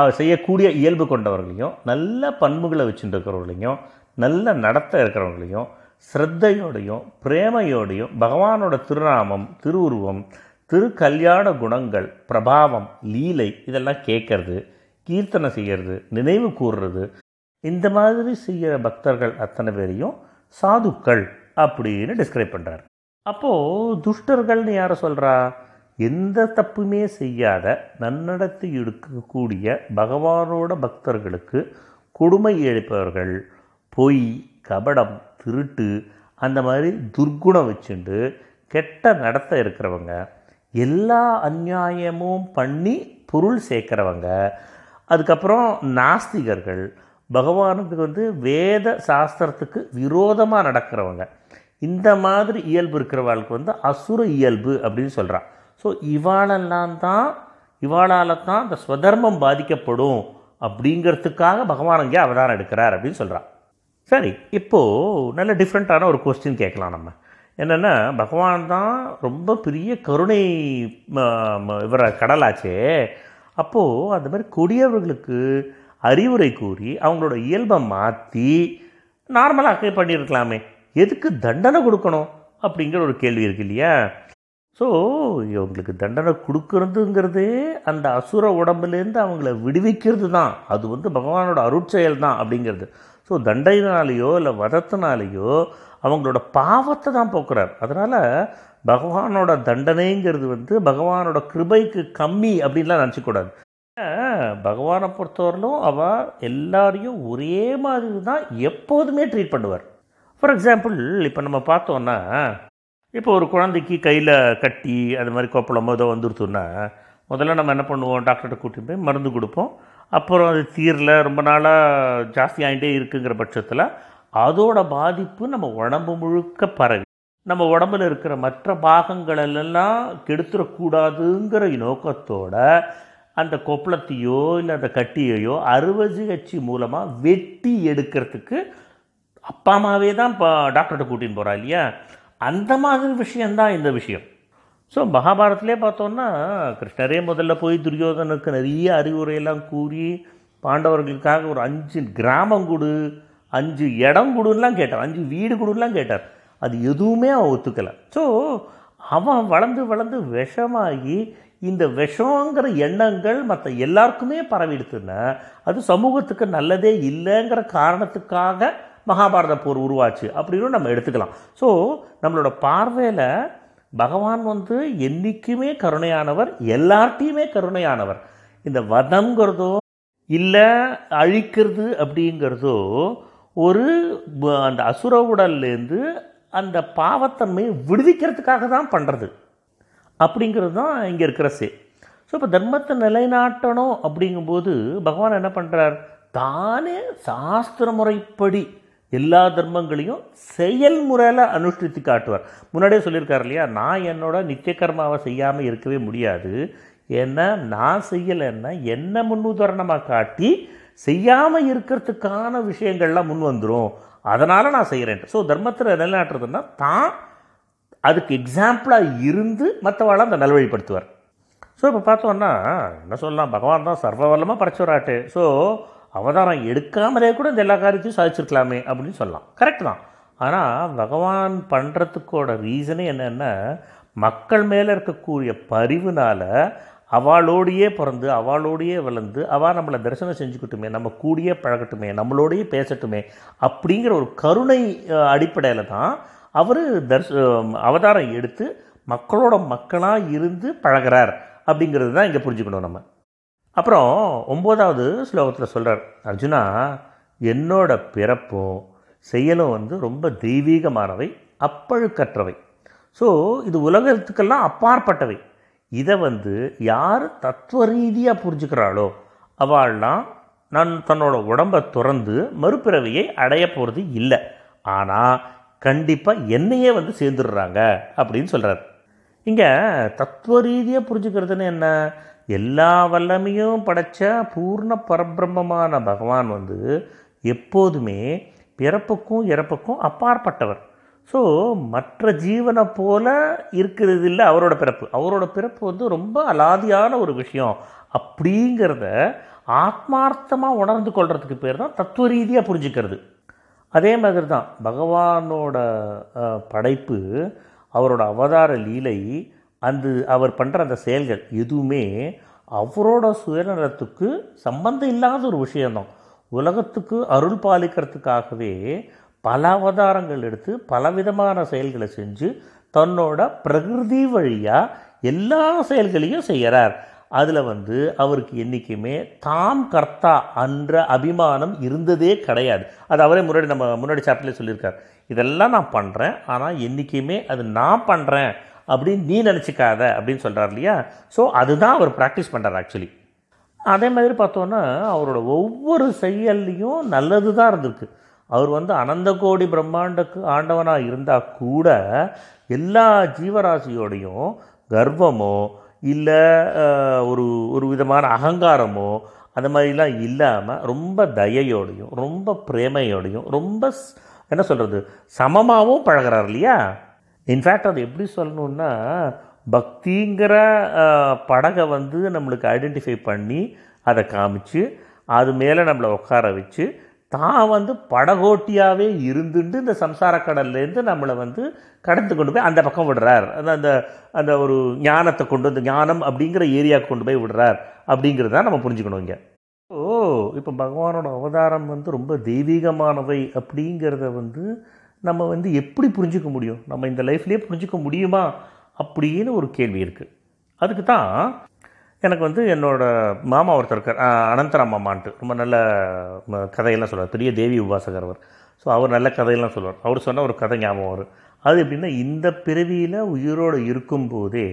செய்யக்கூடிய இயல்பு கொண்டவர்களையும் நல்ல பண்புகளை வச்சுட்டு நல்ல நடத்த இருக்கிறவங்களையும் ஸ்ரத்தையோடையும் பிரேமையோடையும் பகவானோட திருநாமம் திருவுருவம் திருக்கல்யாண குணங்கள் பிரபாவம் லீலை இதெல்லாம் கேட்கறது கீர்த்தனை செய்கிறது நினைவு கூறுறது இந்த மாதிரி செய்கிற பக்தர்கள் அத்தனை பேரையும் சாதுக்கள் அப்படின்னு டிஸ்கிரைப் பண்ணுறார் அப்போது துஷ்டர்கள்னு யாரை சொல்கிறா எந்த தப்புமே செய்யாத நன்னடத்தை எடுக்கக்கூடிய பகவானோட பக்தர்களுக்கு கொடுமை இழைப்பவர்கள் பொய் கபடம் திருட்டு அந்த மாதிரி துர்க்குணம் வச்சுண்டு கெட்ட நடத்த இருக்கிறவங்க எல்லா அநியாயமும் பண்ணி பொருள் சேர்க்குறவங்க அதுக்கப்புறம் நாஸ்திகர்கள். பகவானுக்கு வந்து வேத சாஸ்திரத்துக்கு விரோதமாக நடக்கிறவங்க. இந்த மாதிரி இயல்பு இருக்கிறவாளுக்கு வந்து அசுர இயல்பு அப்படின்னு சொல்கிறான் ஸோ இவாளெல்லாம் தான் இவாளால் தான் இந்த ஸ்வதர்மம் பாதிக்கப்படும் அப்படிங்கிறதுக்காக பகவான் இங்கே அவதாரம் எடுக்கிறார் அப்படின்னு சொல்கிறான் சரி இப்போது நல்ல டிஃப்ரெண்ட்டான ஒரு கொஸ்டின் கேட்கலாம் நம்ம. என்னென்னா பகவான் தான் ரொம்ப பெரிய கருணை ம- இவர கடலாச்சே. அப்போது அந்த மாதிரி கொடியவர்களுக்கு அறிவுரை கூறி அவங்களோட இயல்பை மாற்றி நார்மலாக பண்ணியிருக்கலாமே. எதுக்கு தண்டனை கொடுக்கணும் அப்படிங்கிற ஒரு கேள்வி இருக்கு இல்லையா? ஸோ இவங்களுக்கு தண்டனை கொடுக்கறதுங்கிறதே அந்த அசுர உடம்புலேருந்து அவங்கள விடுவிக்கிறது தான் அது வந்து பகவானோட அருட்செயல் தான் அப்படிங்கிறது. ஸோ தண்டையினாலேயோ இல்லை வதத்தினாலேயோ அவங்களோட பாவத்தை தான் போக்குறார். அதனால் பகவானோட தண்டனைங்கிறது வந்து பகவானோட கிருபைக்கு கம்மி அப்படின்லாம் நினச்சிக்கூடாது. பகவானை பொறுத்தவரையிலும் அவள் எல்லாரையும் ஒரே மாதிரி தான் எப்போதுமே ட்ரீட் பண்ணுவார். ஃபார் எக்ஸாம்பிள் இப்போ நம்ம பார்த்தோன்னா இப்போ ஒரு குழந்தைக்கு கையில் கட்டி அது மாதிரி கொப்பளமோ ஏதோ வந்துருச்சுன்னா முதல்ல நம்ம என்ன பண்ணுவோம்? டாக்டர்கிட்ட கூட்டிட்டு போய் மருந்து கொடுப்போம். அப்புறம் அது தீரில் ரொம்ப நாளாக ஜாஸ்தி ஆகிட்டே இருக்குங்கிற பட்சத்தில் அதோட பாதிப்பு நம்ம உடம்பு முழுக்க பரவி நம்ம உடம்புல இருக்கிற மற்ற பாகங்களெல்லாம் கெடுத்துடக்கூடாதுங்கிற நோக்கத்தோட அந்த கொப்பளத்தையோ இல்லை அந்த கட்டியையோ அறுவை சிகிச்சை மூலமாக வெட்டி எடுக்கிறதுக்கு அப்பா அம்மாவே தான் இப்போ டாக்டர்கிட்ட கூட்டின்னு போகிறா இல்லையா? அந்த மாதிரி விஷயந்தான் இந்த விஷயம். ஸோ மகாபாரதத்திலே பார்த்தோன்னா கிருஷ்ணரே முதல்ல போய் துரியோதனுக்கு நிறைய அறிவுரையெல்லாம் கூறி பாண்டவர்களுக்காக ஒரு அஞ்சு கிராமம் கொடு அஞ்சு இடம் கொடுன்னுலாம் கேட்டார். அஞ்சு வீடு கொடுன்னுலாம் கேட்டார். அது எதுவுமே அவன் ஒத்துக்கலை. ஸோ அவன் வளர்ந்து வளர்ந்து விஷமாகி இந்த விஷங்கிற எண்ணங்கள் மற்ற எல்லாருக்குமே பரவிடுத்துன்னா அது சமூகத்துக்கு நல்லதே இல்லைங்கிற காரணத்துக்காக மகாபாரத போர் உருவாச்சு. அப்படின்னு நம்ம எடுத்துக்கலாம். ஸோ நம்மளோட பார்வையில் பகவான் வந்து என்றைக்குமே கருணையானவர் எல்லார்ட்டையுமே கருணையானவர். இந்த வதங்கிறதோ இல்லை அழிக்கிறது அப்படிங்கிறதோ ஒரு அந்த அசுர உடல்லேருந்து அந்த பாவத்தன்மையை விடுவிக்கிறதுக்காக தான் பண்ணுறது அப்படிங்கிறது தான் இங்கே இருக்கிற சே. ஸோ இப்போ தர்மத்தை நிலைநாட்டணும் அப்படிங்கும்போது பகவான் என்ன பண்ணுறார் தானே சாஸ்திர முறைப்படி எல்லா தர்மங்களையும் செயல்முறையில் அனுஷ்டித்து காட்டுவார். முன்னாடியே சொல்லியிருக்கார் இல்லையா? நான் என்னோட நித்திய கர்மாவை செய்யாமல் இருக்கவே முடியாது. ஏன்னா நான் செய்யலைன்னா என்ன முன்னுதாரணமாக காட்டி செய்யாமல் இருக்கிறதுக்கான விஷயங்கள்லாம் முன் வந்துடும் அதனால் நான் செய்கிறேன் ஸோ தர்மத்தில் நிலைநாட்டுறதுன்னா தான் அதுக்கு எக்ஸாம்பிளாக இருந்து மற்றவாளை அந்த நல்வழிப்படுத்துவார். ஸோ இப்போ பார்த்தோன்னா என்ன சொல்லலாம் பகவான் தான் சர்வவல்லமாக படைச்சவராட்டு. ஸோ அவதாரம் எடுக்காமலே கூட இந்த எல்லா காரியத்தையும் சாதிச்சிருக்கலாமே அப்படின்னு சொல்லலாம். கரெக்ட் தான். ஆனால் பகவான் பண்ணுறதுக்கோட ரீசனே என்னென்னா மக்கள் மேலே இருக்கக்கூடிய பரிவுனால் அவளோடையே பிறந்து அவளோடையே வளர்ந்து அவள் நம்மளை தரிசனம் செஞ்சுக்கிட்டுமே நம்ம கூடயே பழகட்டுமே நம்மளோடையே பேசட்டுமே அப்படிங்கிற ஒரு கருணை அடிப்படையில் தான் அவர் தர்ஷ அவதாரம் எடுத்து மக்களோட மக்களாக இருந்து பழகிறார் அப்படிங்கிறது தான் இங்கே புரிஞ்சுக்கணும் நம்ம. அப்புறம் ஒம்போதாவது ஸ்லோகத்தில் சொல்கிறார் அர்ஜுனா என்னோட பிறப்பும் செயலும் வந்து ரொம்ப தெய்வீகமானவை அப்பழுக்கற்றவை. ஸோ இது உலகத்துக்கெல்லாம் அப்பாற்பட்டவை. இதை வந்து யார் தத்துவ ரீதியாக புரிஞ்சுக்கிறாளோ அவள்லாம் நான் தன்னோட உடம்பை துறந்து மறுபிறவியை அடைய போகிறது இல்லை. ஆனால் கண்டிப்பாக என்னையே வந்து சேர்ந்துடுறாங்க அப்படின்னு சொல்கிறார் இங்கே தத்துவ ரீதியாக புரிஞ்சுக்கிறதுன்னு என்ன? எல்லா வல்லமையும் படைச்ச பூர்ண பரபிரம்மமான பகவான் வந்து எப்போதுமே பிறப்புக்கும் இறப்புக்கும் அப்பாற்பட்டவர். ஸோ மற்ற ஜீவனை போல இருக்கிறது இல்லை அவரோட பிறப்பு. அவரோட பிறப்பு வந்து ரொம்ப அலாதியான ஒரு விஷயம். அப்படிங்கிறத ஆத்மார்த்தமாக உணர்ந்து கொள்கிறதுக்கு பேர் தான் தத்துவ ரீதியாக புரிஞ்சுக்கிறது. அதே மாதிரி தான் பகவானோட படைப்பு அவரோட அவதார லீலை அந்த அவர் பண்ணுற அந்த செயல்கள் எதுவுமே அவரோட சுயநலத்துக்கு சம்பந்தம் இல்லாத ஒரு விஷயம்தான். உலகத்துக்கு அருள் பாலிக்கிறதுக்காகவே பல அவதாரங்கள் எடுத்து பலவிதமான செயல்களை செஞ்சு தன்னோட பிரகிருதி வழியாக எல்லா செயல்களையும் செய்கிறார் அதில் வந்து அவருக்கு என்றைக்குமே தாம் கர்த்தா என்ற அபிமானம் இருந்ததே கிடையாது. அது அவரே முன்னாடி நம்ம முன்னாடி சாப்டர்லேயே சொல்லியிருக்கார். இதெல்லாம் நான் பண்ணுறேன் ஆனால் என்றைக்குமே அது நான் பண்ணுறேன் அப்படின்னு நீ நினச்சிக்காத அப்படின்னு சொல்கிறார் இல்லையா? ஸோ அதுதான் அவர் ப்ராக்டிஸ் பண்ணுறார் ஆக்சுவலி அதே மாதிரி பார்த்தோன்னா அவரோட ஒவ்வொரு செயல்லையும் நல்லது தான் இருந்திருக்கு. அவர் வந்து அனந்த கோடி பிரம்மாண்டக்கு ஆண்டவனாக இருந்தால் கூட எல்லா ஜீவராசியோடையும் கர்வமோ இல்லை ஒரு ஒரு விதமான அகங்காரமோ அந்த மாதிரிலாம் இல்லாமல் ரொம்ப தயையோடையும் ரொம்ப பிரேமையோடையும் ரொம்ப ஸ்- என்ன சொல்கிறது சமமாகவும் பழகிறார் இல்லையா? இன்ஃபேக்ட் அது எப்படி சொல்லணுன்னா பக்திங்கிற படகை வந்து நம்மளுக்கு ஐடென்டிஃபை பண்ணி அதை காமிச்சு அது மேலே நம்மளை உட்கார வச்சு தான் வந்து படகோட்டியாகவே இருந்துட்டு இந்த சம்சார கடல்லேருந்து நம்மளை வந்து கடந்து கொண்டு போய் அந்த பக்கம் விடுறார். அந்த அந்த அந்த ஒரு ஞானத்தை கொண்டு வந்து ஞானம் அப்படிங்கிற ஏரியாவுக்கு கொண்டு போய் விடுறார் அப்படிங்கிறத நம்ம புரிஞ்சுக்கணும் இங்கே. ஓ இப்போ பகவானோட அவதாரம் வந்து ரொம்ப தெய்வீகமானவை அப்படிங்கிறத வந்து நம்ம வந்து எப்படி புரிஞ்சுக்க முடியும்? நம்ம இந்த லைஃப்லேயே புரிஞ்சிக்க முடியுமா? அப்படின்னு ஒரு கேள்வி இருக்குது அதுக்கு தான் எனக்கு வந்து என்னோட மாமா ஒருத்தர் இருக்கார். அனந்தரா அனந்தராம் மாமான்ட்டு ரொம்ப நல்ல கதையெல்லாம் சொல்லுவார் பெரிய தேவி உபாசகர் அவர். ஸோ அவர் நல்ல கதையெல்லாம் சொல்லுவார் அவர் சொன்ன ஒரு கதை ஞாபகம் வரும். அது எப்படின்னா இந்த பிறவியில் உயிரோடு இருக்கும்போதே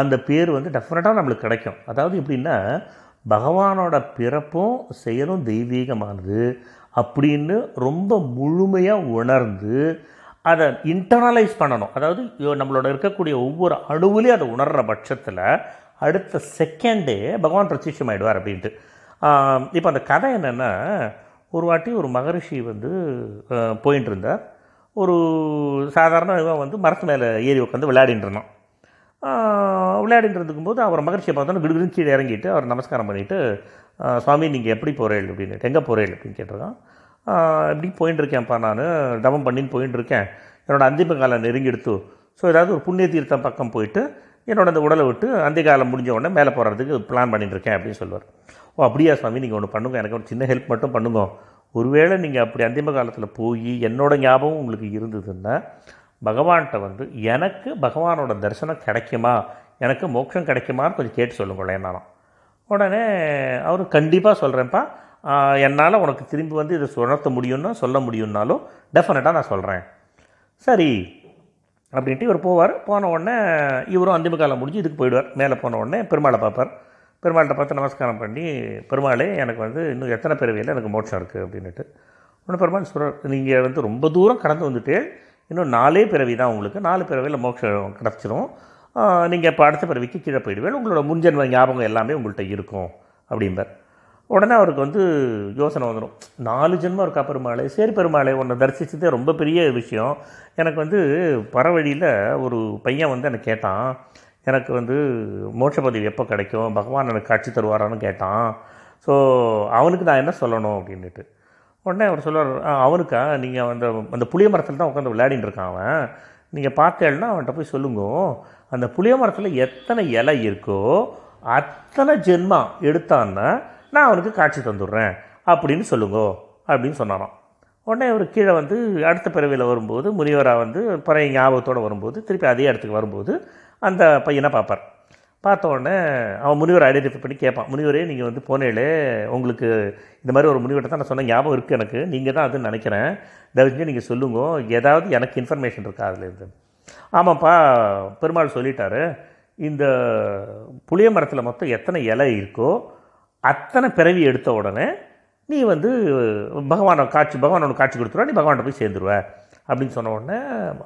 அந்த பேர் வந்து டெஃபினட்டாக நம்மளுக்கு கிடைக்கும். அதாவது எப்படின்னா பகவானோட பிறப்பும் செயலும் தெய்வீகமானது அப்படின்னு ரொம்ப முழுமையாக உணர்ந்து அதை இன்டர்னலைஸ் பண்ணணும். அதாவது நம்மளோட இருக்கக்கூடிய ஒவ்வொரு அணுவிலையும் அதை உணர்கிற பட்சத்தில் அடுத்த செகண்டே பகவான் பிரத்யட்சமாயிடுவார் அப்படின்ட்டு. இப்போ அந்த கதை என்னென்னா ஒரு வாட்டி ஒரு மகரிஷி வந்து போயின்ட்டு இருந்தார் ஒரு சாதாரண இவன் வந்து மரத்து மேலே ஏறி உட்காந்து விளையாடின்னு இருந்தான். ஆஹ், விளையாடிட்டு இருக்கும்போது அவர் மகரிஷியை பார்த்தோன்னா கிடுகிடுன்னு கீழே இறங்கிட்டு அவர் நமஸ்காரம் பண்ணிவிட்டு சுவாமி நீங்கள் எப்படி போகிறேன் அப்படின்னு எங்கே போகிறேன் அப்படின்னு கேட்டிருக்கான். எப்படி இப்படி போயின்னு இருக்கேன்ப்பா நான் தவம் பண்ணின்னு போயின்னு இருக்கேன் அந்திப அந்திம காலம் நெருங்கி எடுத்து. ஸோ ஏதாவது ஒரு புண்ணிய தீர்த்தம் பக்கம் போயிட்டு என்னோட அந்த உடலை விட்டு அந்த காலம் முடிஞ்ச உடனே மேலே போகிறதுக்கு பிளான் பண்ணிட்டுருக்கேன் அப்படின்னு சொல்லுவார். ஓ அப்படியா சுவாமி நீங்கள் ஒன்று பண்ணுங்க. எனக்கு ஒரு சின்ன ஹெல்ப் மட்டும் பண்ணுங்க. ஒருவேளை நீங்கள் அப்படி அந்திம காலத்தில் போய் என்னோட ஞாபகம் உங்களுக்கு இருந்ததுன்னா பகவான்கிட்ட வந்து எனக்கு பகவானோட தரிசனம் கிடைக்குமா? எனக்கு மோட்சம் கிடைக்குமான்னு கொஞ்சம் கேட்டு சொல்லுங்களேன் என்னாலும் உடனே அவர் கண்டிப்பாக சொல்கிறேன்ப்பா என்னால் உனக்கு திரும்பி வந்து இதை உணர்த்த முடியும்னா சொல்ல முடியும்னாலும் டெஃபினட்டாக நான் சொல்கிறேன் சரி அப்படின்ட்டு இவர் போவார். போன உடனே இவரும் அந்திம காலம் முடிஞ்சு இதுக்கு போயிடுவார். மேலே போன உடனே பெருமாளை பார்ப்பார். பெருமாள்கிட்ட பார்த்து நமஸ்காரம் பண்ணி பெருமாளே எனக்கு வந்து இன்னும் எத்தனை பிறவியில் எனக்கு மோட்சம் இருக்குது அப்படின்ட்டு உடனே பெருமாள் சொல்கிறார் நீங்கள் வந்து ரொம்ப தூரம் கடந்து வந்துட்டு இன்னும் நாலே பிறவி தான் உங்களுக்கு. நாலு பிறவியில் மோட்சம் கிடச்சிரும். நீங்கள் இப்போ அடுத்த பிறவிக்கு கீழே போயிடுவேன் உங்களோட முன்ஜென்ம ஞாபகம் எல்லாமே உங்கள்கிட்ட இருக்கும். அப்படிம்பார். உடனே அவருக்கு வந்து யோசனை வந்துடும் நாலு ஜென்மம் இருக்கா பெருமாளே? சரி பெருமாளே உன்னை தரிசிச்சதே ரொம்ப பெரிய விஷயம். எனக்கு வந்து பரவழியில் ஒரு பையன் வந்து எனக்கு கேட்டான். எனக்கு வந்து மோட்ச பதவி எப்போ கிடைக்கும்? பகவான் எனக்கு காட்சி தருவாரான்னு கேட்டான். ஸோ அவனுக்கு நான் என்ன சொல்லணும் அப்படின்னுட்டு. உடனே அவர் சொல்லுவார் அவனுக்கா? நீங்கள் அந்த அந்த புளிய மரத்தில் தான் உட்காந்து விளையாடின்னு இருக்கான் அவன். நீங்கள் பார்த்தேன்னா அவன்கிட்ட போய் சொல்லுங்க. அந்த புளிய மரத்தில் எத்தனை இலை இருக்கோ அத்தனை ஜென்மா எடுத்தான்னா நான் அவனுக்கு காட்சி தந்துடுறேன் அப்படின்னு சொல்லுங்க அப்படின்னு சொன்னாராம். உடனே அவர் கீழே வந்து அடுத்த பிறவியில் வரும்போது முனிவராக வந்து பழைய ஞாபகத்தோடு வரும்போது திருப்பி அதே இடத்துக்கு வரும்போது அந்த பையனை பார்ப்பார். பார்த்த உடனே அவன் முனிவரை ஐடென்டிஃபை பண்ணி கேட்பான். முனிவரே நீங்கள் வந்து போனேலே உங்களுக்கு இந்த மாதிரி ஒரு முனிவர்கிட்ட தான் நான் சொன்ன ஞாபகம் இருக்குது எனக்கு. நீங்கள் தான் அதுன்னு நினைக்கிறேன். தயவு நீங்கள் சொல்லுங்க. ஏதாவது எனக்கு இன்ஃபர்மேஷன் இருக்கா அதுலேருந்து? ஆமாப்பா பெருமாள் சொல்லிட்டாரு. இந்த புளிய மரத்தில் மொத்தம் எத்தனை இலை இருக்கோ அத்தனை பிறவி எடுத்த உடனே நீ வந்து பகவானை காட்சி பகவானோட காட்சி கொடுத்துருவா நீ பகவான்கிட்ட போய் சேர்ந்துருவ. அப்படின்னு சொன்ன உடனே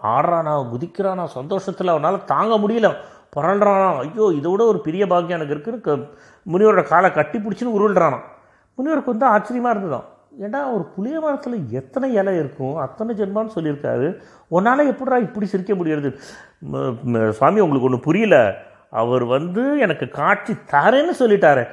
ஆடுறானா குதிக்கிறானா சந்தோஷத்தில் அவனால் தாங்க முடியல. புரள்றானா ஐயோ இதை விட ஒரு பெரிய பாக்கியம் எனக்கு இருக்குன்னு க- முனிவரோட காலை கட்டி பிடிச்சின்னு உருள்றானா முனிவருக்கு வந்து ஆச்சரியமாக இருந்ததான் ஏண்டா ஒரு புளிய மரத்தில் எத்தனை இலை இருக்கும்? அத்தனை ஜென்மான்னு சொல்லியிருக்காரு. உன்னால் எப்படிடா இப்படி சிரிக்க முடியறது? சுவாமி உங்களுக்கு ஒன்று புரியல. அவர் வந்து எனக்கு காட்சி தரேன்னு சொல்லிட்டாரு.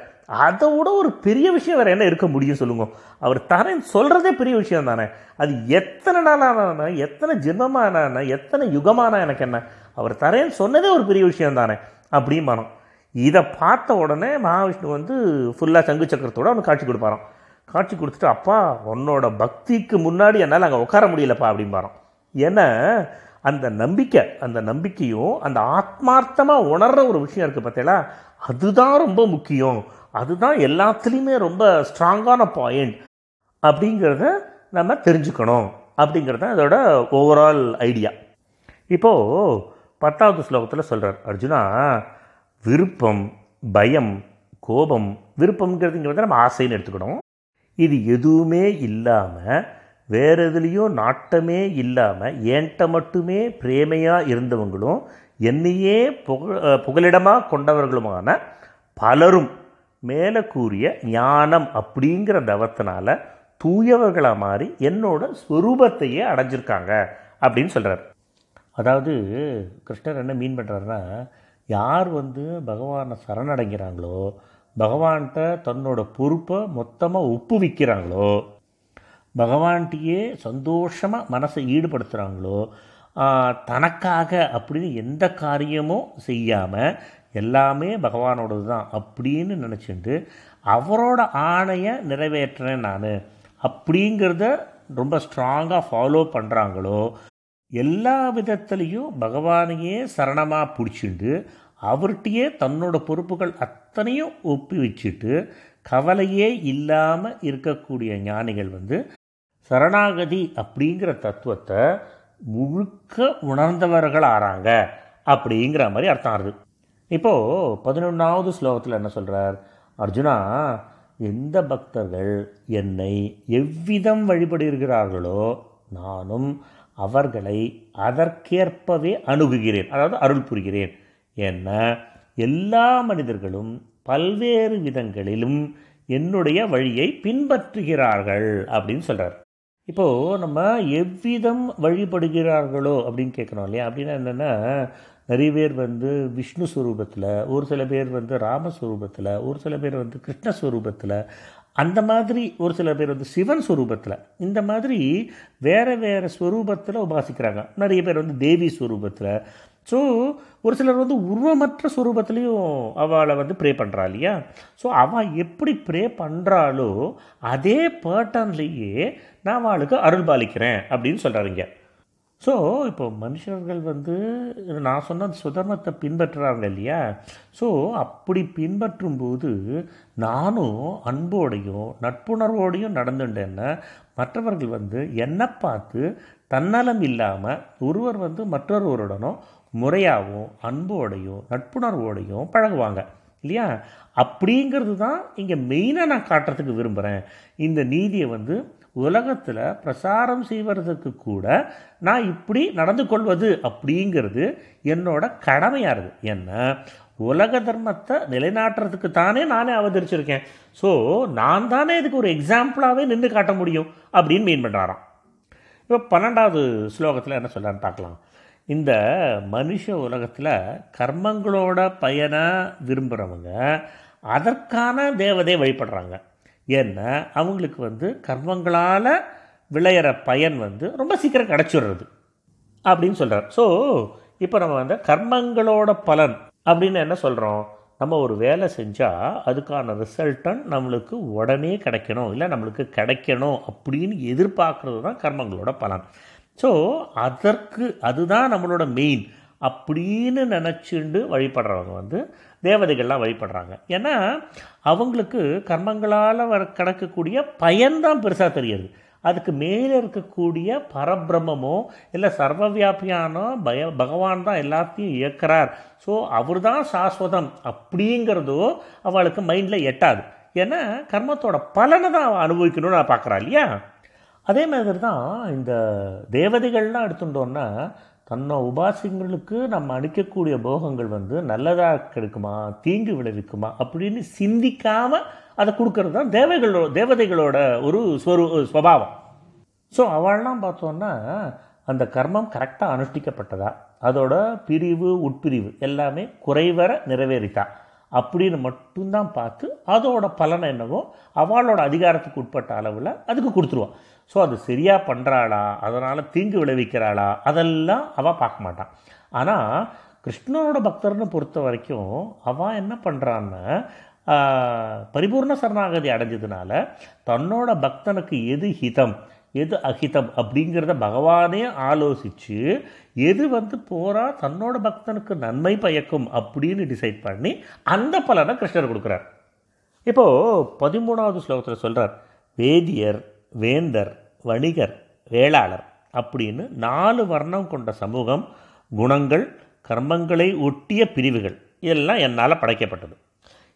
அதை விட ஒரு பெரிய விஷயம் வேறு என்ன இருக்க முடியும் சொல்லுங்க. அவர் தரேன் சொல்கிறதே பெரிய விஷயம் தானே. அது எத்தனை நாளான எத்தனை ஜென்மமான எத்தனை யுகமான எனக்கு என்ன? அவர் தரேன்னு சொன்னதே ஒரு பெரிய விஷயம் தானே. அப்படிம்பானோம் இதை பார்த்த உடனே மகாவிஷ்ணு வந்து ஃபுல்லாக சங்கு சக்கரத்தோட அவனுக்கு காட்சி கொடுப்பாராம். காட்சி கொடுத்துட்டு அப்பா உன்னோட பக்திக்கு முன்னாடி என்னால் அங்கே உட்கார முடியலப்பா அப்படிம்பாராம் ஏன்னா அந்த நம்பிக்கை அந்த நம்பிக்கையும் அந்த ஆத்மார்த்தமாக உணர்ற ஒரு விஷயம் இருக்குது பார்த்தீங்களா அதுதான் ரொம்ப முக்கியம். அதுதான் எல்லாத்துலேயுமே ரொம்ப ஸ்ட்ராங்கான பாயிண்ட் அப்படிங்கிறத நம்ம தெரிஞ்சுக்கணும் அப்படிங்கிறது தான் இதோட ஓவரால் ஐடியா இப்போது பத்தாவது ஸ்லோகத்தில் சொல்கிறார் அர்ஜுனா விருப்பம் பயம் கோபம் விருப்பம்ங்கிறதுங்கிறத நம்ம ஆசைன்னு எடுத்துக்கணும். இது எதுவுமே இல்லாமல் வேற எதுலேயும் நாட்டமே இல்லாமல் என்கிட்ட மட்டுமே பிரேமையாக இருந்தவங்களும் என்னையே புக புகலிடமாக கொண்டவர்களுமான பலரும் மேலே கூறிய ஞானம் அப்படிங்கிற தவத்தினால தூயவர்களாக மாறி என்னோட ஸ்வரூபத்தையே அடைஞ்சிருக்காங்க அப்படின்னு சொல்கிறார் அதாவது கிருஷ்ணர் என்ன மீன் பண்ணுறாருன்னா யார் வந்து பகவானை சரணடைங்கிறாங்களோ பகவான்கிட்ட தன்னோட பொறுப்பை மொத்தமாக ஒப்புவிக்கிறாங்களோ பகவான்கிட்டயே சந்தோஷமாக மனசை ஈடுபடுத்துகிறாங்களோ தனக்காக அப்படின்னு எந்த காரியமும் செய்யாமல் எல்லாமே பகவானோடது தான் அப்படின்னு நினச்சிட்டு அவரோட ஆணையை நிறைவேற்றுறேன் நான். அப்படிங்கிறத ரொம்ப ஸ்ட்ராங்காக ஃபாலோ பண்ணுறாங்களோ எல்லா விதத்துலேயும் பகவானையே சரணமாக பிடிச்சிட்டு அவர்கிட்டயே தன்னோட பொறுப்புகள் அத்தனையும் ஒப்பி வச்சுட்டு கவலையே இல்லாமல் இருக்கக்கூடிய ஞானிகள் வந்து சரணாகதி அப்படிங்கிற தத்துவத்தை முழுக்க உணர்ந்தவர்கள் ஆறாங்க அப்படிங்கிற மாதிரி அர்த்தம் ஆகுது இப்போது பதினொன்றாவது ஸ்லோகத்தில் என்ன சொல்கிறார் அர்ஜுனா எந்த பக்தர்கள் என்னை எவ்விதம் வழிபடுகிறார்களோ நானும் அவர்களை அதற்கேற்பவே அணுகுகிறேன். அதாவது அருள் புரிகிறேன். ஏன்னா எல்லா மனிதர்களும் பல்வேறு விதங்களிலும் என்னுடைய வழியை பின்பற்றுகிறார்கள் அப்படின்னு சொல்கிறார் இப்போது நம்ம எவ்விதம் வழிபடுகிறார்களோ அப்படின்னு கேட்குறோம் இல்லையா? அப்படின்னா என்னென்னா நிறைய பேர் வந்து விஷ்ணு ஸ்வரூபத்தில் ஒரு சில பேர் வந்து ராமஸ்வரூபத்தில் ஒரு சில பேர் வந்து கிருஷ்ணஸ்வரூபத்தில் அந்த மாதிரி ஒரு சில பேர் வந்து சிவன் ஸ்வரூபத்தில் இந்த மாதிரி வேறு வேறு ஸ்வரூபத்தில் உபாசிக்கிறாங்க. நிறைய பேர் வந்து தேவி ஸ்வரூபத்தில் ஸோ ஒரு சிலர் வந்து உருவமற்ற ஸ்வரூபத்துலேயும் அவளை வந்து ப்ரே பண்ணுறா இல்லையா? ஸோ அவள் எப்படி ப்ரே பண்ணுறாளோ அதே பேட்டர்ன்லேயே நான் அவளுக்கு அருள் பாலிக்கிறேன் அப்படின்னு சொல்கிறாருங்க ஸோ இப்போ மனுஷர்கள் வந்து நான் சொன்ன சுதர்மத்தை பின்பற்றுறாங்க இல்லையா? ஸோ அப்படி பின்பற்றும்போது நானும் அன்போடையும் நட்புணர்வோடையும் நடந்துட்டேன்னா மற்றவர்கள் வந்து என்னை பார்த்து தன்னலம் இல்லாமல் ஒருவர் வந்து மற்றொருவருடனும் முறையாகவும் அன்போடையும் நட்புணர்வோடையும் பழகுவாங்க. இல்லையா? அப்படிங்கிறது தான் இங்கே மெயினாக நான் காட்டுறதுக்கு விரும்புகிறேன் இந்த நீதியை வந்து உலகத்தில் பிரசாரம் செய்வதற்கு கூட நான் இப்படி நடந்து கொள்வது அப்படிங்கிறது என்னோட கடமையாக இருக்குது ஏன்னா உலக தர்மத்தை நிலைநாட்டுறதுக்கு தானே நானே அவதரிச்சிருக்கேன். ஸோ நான் தானே இதுக்கு ஒரு எக்ஸாம்பிளாகவே நின்று காட்ட முடியும் அப்படின்னு மீன் பண்ணுறாராம் இப்போ பன்னெண்டாவது ஸ்லோகத்தில் என்ன சொல்லான்னு பார்க்கலாம். இந்த மனுஷ உலகத்தில் கர்மங்களோட பயனை விரும்புகிறவங்க அதற்கான தேவதை வழிபடுறாங்க. ஏன்னா அவங்களுக்கு வந்து கர்மங்களால் விளையிற பயன் வந்து ரொம்ப சீக்கிரம் கிடச்சிடுறது அப்படின்னு சொல்கிறார் ஸோ இப்போ நம்ம வந்து கர்மங்களோட பலன் அப்படின்னு என்ன சொல்கிறோம் நம்ம ஒரு வேலை செஞ்சால் அதுக்கான ரிசல்ட்டன் நம்மளுக்கு உடனே கிடைக்கணும். இல்லை நம்மளுக்கு கிடைக்கணும் அப்படின்னு எதிர்பார்க்குறது தான் கர்மங்களோட பலன். ஸோ அதற்கு அதுதான் நம்மளோட மெயின் அப்படின்னு நினச்சிண்டு வழிபடுறவங்க வந்து தேவதைகள்லாம் வழிபடுறாங்க. ஏன்னா அவங்களுக்கு கர்மங்களால் வர கிடக்கக்கூடிய பயன்தான் பெருசாக தெரியுது அதுக்கு மேலே இருக்கக்கூடிய பரபிரம்மமோ இல்லை சர்வவியாபியானோ பய பகவான் தான் எல்லாத்தையும் இயக்கிறார். ஸோ அவர் தான் சாஸ்வதம் அப்படிங்கிறதோ அவளுக்கு மைண்டில் எட்டாது. ஏன்னா கர்மத்தோட பலனை தான் அவள் அனுபவிக்கணும்னு நான் பார்க்குறா இல்லையா? அதே மாதிரி தான் இந்த தேவதைகள்லாம் எடுத்துட்டோன்னா தன்னை உபாசிங்களுக்கு நம்ம அளிக்கக்கூடிய போகங்கள் வந்து நல்லதாக கிடைக்குமா தீங்கு விளைவிக்குமா அப்படின்னு சிந்திக்காமல் அதை கொடுக்கறது தான் தேவைகளோ தேவதைகளோட ஒரு ஸ்வரு ஸ்வபாவம். ஸோ அவள்லாம் பார்த்தோன்னா அந்த கர்மம் கரெக்டாக அனுஷ்டிக்கப்பட்டதா? அதோட பிரிவு உட்பிரிவு எல்லாமே குறைவர நிறைவேறித்தா? அப்படின்னு மட்டும்தான் பார்த்து அதோட பலன் என்னவோ அவளோட அதிகாரத்துக்கு உட்பட்ட அளவில் அதுக்கு கொடுத்துருவான் ஸோ அது சரியாக பண்ணுறாளா அதனால் தீங்கு விளைவிக்கிறாளா? அதெல்லாம் அவள் பார்க்க மாட்டான் ஆனால் கிருஷ்ணனோட பக்தர்னு பொறுத்த வரைக்கும் அவன் என்ன பண்ணுறான்னு பரிபூர்ண சரணாகதி அடைஞ்சதுனால தன்னோட பக்தனுக்கு எது ஹிதம் எது அஹிதம் அப்படிங்கிறத பகவானே ஆலோசித்து எது வந்து போரா தன்னோட பக்தனுக்கு நன்மை பயக்கும் அப்படின்னு டிசைட் பண்ணி அந்த பலனை கிருஷ்ணர் கொடுக்குறார். இப்போது பதிமூணாவது ஸ்லோகத்தில் சொல்கிறார் வேதியர் வேந்தர் வணிகர் வேளாளர் அப்படின்னு நாலு வர்ணம் கொண்ட சமூகம் குணங்கள் கர்மங்களை ஒட்டிய பிரிவுகள். இதெல்லாம் என்னால் படைக்கப்பட்டது.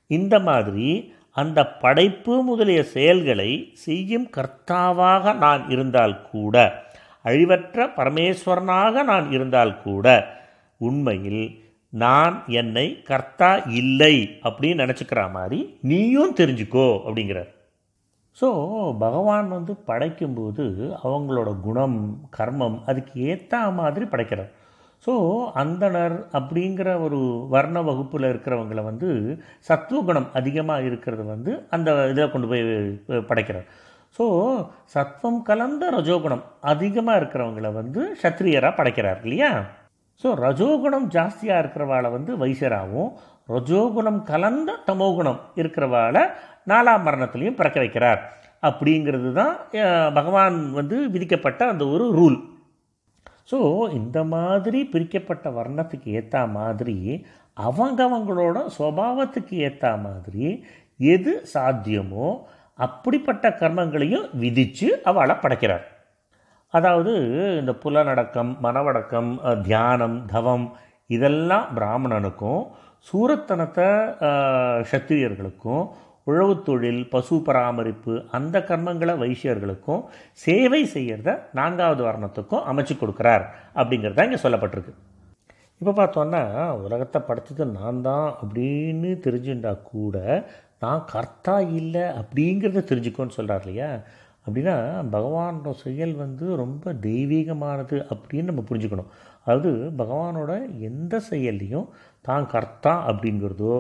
இந்த மாதிரி அந்த படைப்பு முதலிய செயல்களை செய்யும் கர்த்தாவாக நான் இருந்தால் கூட அழிவற்ற பரமேஸ்வரனாக நான் இருந்தால் கூட உண்மையில் நான் என்னை கர்த்தா இல்லை அப்படின்னு நினச்சிக்கிற மாதிரி நீயும் தெரிஞ்சுக்கோ அப்படிங்கிறார். ஸோ பகவான் வந்து படைக்கும்போது அவங்களோட குணம் கர்மம் அதுக்கு ஏற்ற மாதிரி படைக்கிறார். ஸோ அந்தனர் அப்படிங்கிற ஒரு வர்ண வகுப்பில் இருக்கிறவங்கள வந்து சத்துவகுணம் அதிகமாக இருக்கிறது வந்து அந்த இதில் கொண்டு போய் படைக்கிறார். ஸோ சத்வம் கலந்த ரஜோகுணம் அதிகமாக இருக்கிறவங்கள வந்து சத்திரியராக படைக்கிறார் இல்லையா? ஸோ ரஜோகுணம் ஜாஸ்தியாக இருக்கிறவாளை வந்து வைசராகவும் ரஜோகுணம் கலந்த தமோகுணம் இருக்கிறவாளை நாலாம் மரணத்துலேயும் பிறக்க வைக்கிறார். அப்படிங்கிறது தான் பகவான் வந்து விதிக்கப்பட்ட அந்த ஒரு ரூல். ஸோ இந்த மாதிரி பிரிக்கப்பட்ட வர்ணத்துக்கு ஏற்ற மாதிரி அவங்கவங்களோட சுவாவத்துக்கு ஏற்ற மாதிரி எது சாத்தியமோ அப்படிப்பட்ட கர்மங்களையும் விதித்து அவளை படைக்கிறார். அதாவது இந்த புலனடக்கம் மனவடக்கம் தியானம் தவம் இதெல்லாம் பிராமணனுக்கும் சூரத்தனத்தை சத்திரியர்களுக்கும் உழவு தொழில் பசு பராமரிப்பு அந்த கர்மங்களை வைசியர்களுக்கும் சேவை செய்கிறத நான்காவது வர்ணத்துக்கும் அமைச்சு கொடுக்குறார் அப்படிங்கிறது தான் இங்கே சொல்லப்பட்டிருக்கு. இப்போ பார்த்தோன்னா உலகத்தை படைச்சது நான் தான் அப்படின்னு தெரிஞ்சுட்டா கூட நான் கர்த்தா இல்லை அப்படிங்கிறத தெரிஞ்சுக்கோன்னு சொல்கிறார் இல்லையா? அப்படின்னா பகவானோட செயல் வந்து ரொம்ப தெய்வீகமானது அப்படின்னு நம்ம புரிஞ்சுக்கணும். அது பகவானோட எந்த செயல்லையும் தான் கர்த்தா அப்படிங்கிறதோ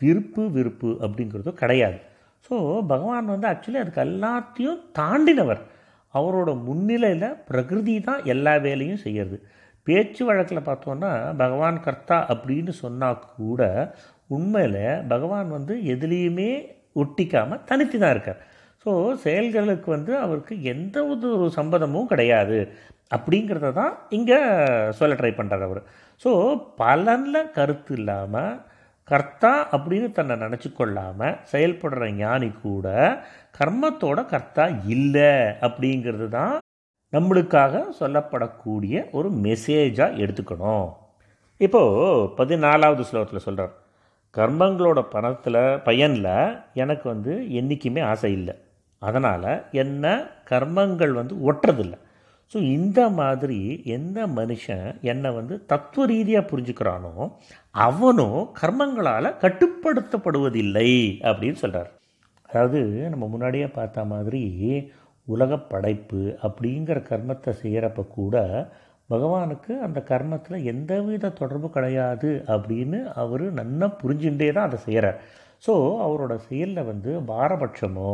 விருப்பு விருப்பு அப்படிங்கிறதோ கிடையாது. ஸோ பகவான் வந்து ஆக்சுவலி அதுக்கு எல்லாத்தையும் தாண்டினவர். அவரோட முன்னிலையில் பிரகிருதி தான் எல்லா வேலையும் செய்கிறது பேச்சு வழக்கில் பார்த்தோன்னா பகவான் கர்த்தா அப்படின்னு சொன்னால் கூட உண்மையில் பகவான் வந்து எதுலேயுமே ஒட்டிக்காமல் தனித்து தான் இருக்கார். ஸோ செயல்களுக்கு வந்து அவருக்கு எந்த ஒரு சம்பந்தமும் கிடையாது. அப்படிங்கிறத தான் இங்கே சொல்ல ட்ரை பண்ணுறார் அவர். ஸோ பலனில் கருத்து இல்லாமல் கர்த்தா அப்படின்னு தன்னை நினச்சி கொள்ளாமல் செயல்படுற ஞானி கூட கர்மத்தோட கர்த்தா இல்லை அப்படிங்கிறது தான் நம்மளுக்காக சொல்லப்படக்கூடிய ஒரு மெசேஜாக எடுத்துக்கணும். இப்போது பதினாலாவது ஸ்லோகத்தில் சொல்கிறார் கர்மங்களோட பணத்தில் பயனில் எனக்கு வந்து என்றைக்குமே ஆசை இல்லை. அதனால் என்ன கர்மங்கள் வந்து ஒட்டுறதில்லை. ஸோ இந்த மாதிரி எந்த மனுஷன் என்னை வந்து தத்துவ ரீதியாக புரிஞ்சுக்கிறானோ அவனும் கர்மங்களால் கட்டுப்படுத்தப்படுவதில்லை அப்படின்னு சொல்கிறார் அதாவது நம்ம முன்னாடியே பார்த்த மாதிரி உலக படைப்பு அப்படிங்கிற கர்மத்தை செய்கிறப்ப கூட பகவானுக்கு அந்த கர்மத்தில் எந்தவித தொடர்பு கிடையாது அப்படின்னு அவர் நன்னா புரிஞ்சுட்டே தான் அதை செய்கிறார் ஸோ அவரோட செயலில் வந்து பாரபட்சமோ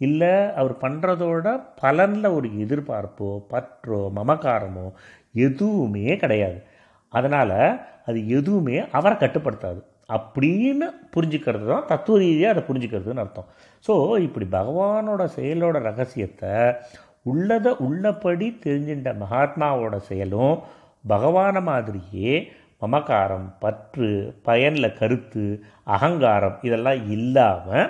இல்லை அவர் பண்ணுறதோட பலனில் ஒரு எதிர்பார்ப்போ பற்றோ மமக்காரமோ எதுவுமே கிடையாது. அதனால் அது எதுவுமே அவரை கட்டுப்படுத்தாது. அப்படின்னு புரிஞ்சுக்கிறது தான் தத்துவ ரீதியாக அதை புரிஞ்சுக்கிறதுன்னு அர்த்தம். ஸோ இப்படி பகவானோட செயலோட ரகசியத்தை உள்ளதை உள்ளபடி தெரிஞ்சின்ற மகாத்மாவோட செயலும் பகவான மாதிரியே மமக்காரம் பற்று பயனில் கருத்து அகங்காரம் இதெல்லாம் இல்லாமல்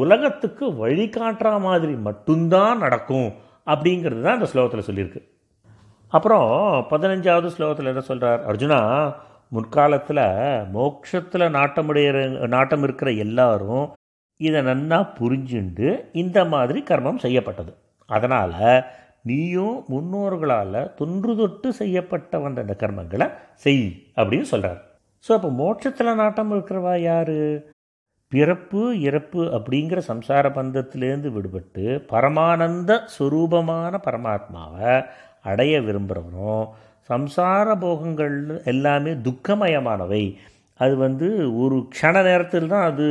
உலகத்துக்கு வழிகாட்டுற மாதிரி மட்டும்தான் நடக்கும் அப்படிங்கிறது தான் இந்த ஸ்லோகத்தில் சொல்லியிருக்கு. அப்புறம் பதினஞ்சாவது ஸ்லோகத்தில் என்ன சொல்கிறார் அர்ஜுனா முற்காலத்தில் மோட்சத்தில் நாட்டமுடைய நாட்டம் இருக்கிற எல்லாரும் இதை நன்னா புரிஞ்சுண்டு இந்த மாதிரி கர்மம் செய்யப்பட்டது. அதனால் நீயும் முன்னோர்களால் தொன்று தொட்டு செய்யப்பட்ட வந்த இந்த கர்மங்களை செய் அப்படின்னு சொல்கிறார் ஸோ அப்போ மோட்சத்தில் நாட்டம் இருக்கிறவா யார்? பிறப்பு இறப்பு அப்படிங்கிற சம்சார பந்தத்திலேருந்து விடுபட்டு பரமானந்த சுரூபமான பரமாத்மாவை அடைய விரும்புகிறவனும் சம்சார போகங்கள் எல்லாமே துக்கமயமானவை. அது வந்து ஒரு க்ஷண நேரத்தில் தான் அது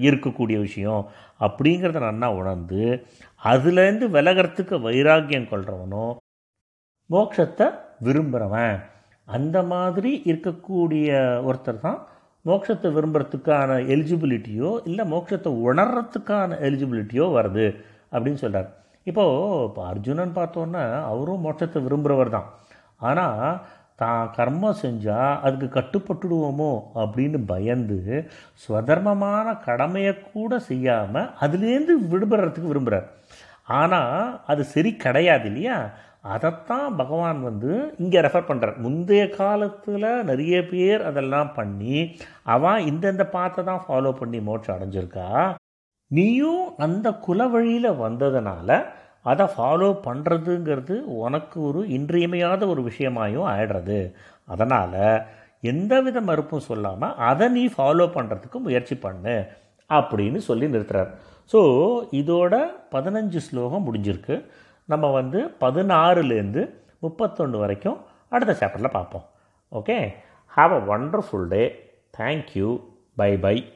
இருக்கக்கூடிய விஷயம் அப்படிங்கிறத நன்னா உணர்ந்து அதுலேருந்து விலகிறதுக்கு வைராக்கியம் கொள்கிறவனும் மோட்சத்தை விரும்புகிறவன் அந்த மாதிரி இருக்கக்கூடிய ஒருத்தர் தான் மோட்சத்தை விரும்புறதுக்கான எலிஜிபிலிட்டியோ இல்லை மோட்சத்தை உணர்றதுக்கான எலிஜிபிலிட்டியோ வருது அப்படின்னு சொல்கிறார் இப்போது இப்போ அர்ஜுனன் பார்த்தோன்னா அவரும் மோட்சத்தை விரும்புகிறவர் தான். ஆனால் தான் கர்மம் செஞ்சால் அதுக்கு கட்டுப்பட்டுடுவோமோ அப்படின்னு பயந்து ஸ்வதர்மமான கடமையை கூட செய்யாமல் அதுலேருந்து விடுபடுறதுக்கு விரும்புகிறார் ஆனால் அது சரி கிடையாது இல்லையா? அதைத்தான் பகவான் வந்து இங்கே ரெஃபர் பண்ணுறார் முந்தைய காலத்தில் நிறைய பேர் அதெல்லாம் பண்ணி அவன் இந்தந்த பாத்தை தான் ஃபாலோ பண்ணி மோட்சம் அடைஞ்சிருக்கா? நீயும் அந்த குல வழியில் வந்ததுனால அதை ஃபாலோ பண்ணுறதுங்கிறது உனக்கு ஒரு இன்றியமையாத ஒரு விஷயமாயும் ஆயிடுறது. அதனால் எந்த வித மறுப்பும் சொல்லாமல் அதை நீ ஃபாலோ பண்ணுறதுக்கு முயற்சி பண்ணு அப்படின்னு சொல்லி நிறுத்துறார். ஸோ இதோட பதினஞ்சு ஸ்லோகம் முடிஞ்சிருக்கு. நம்ம வந்து பதினாறுலேருந்து முப்பத்தொன்று வரைக்கும் அடுத்த சாப்டரில் பார்ப்போம். Okay have a wonderful day thank you bye bye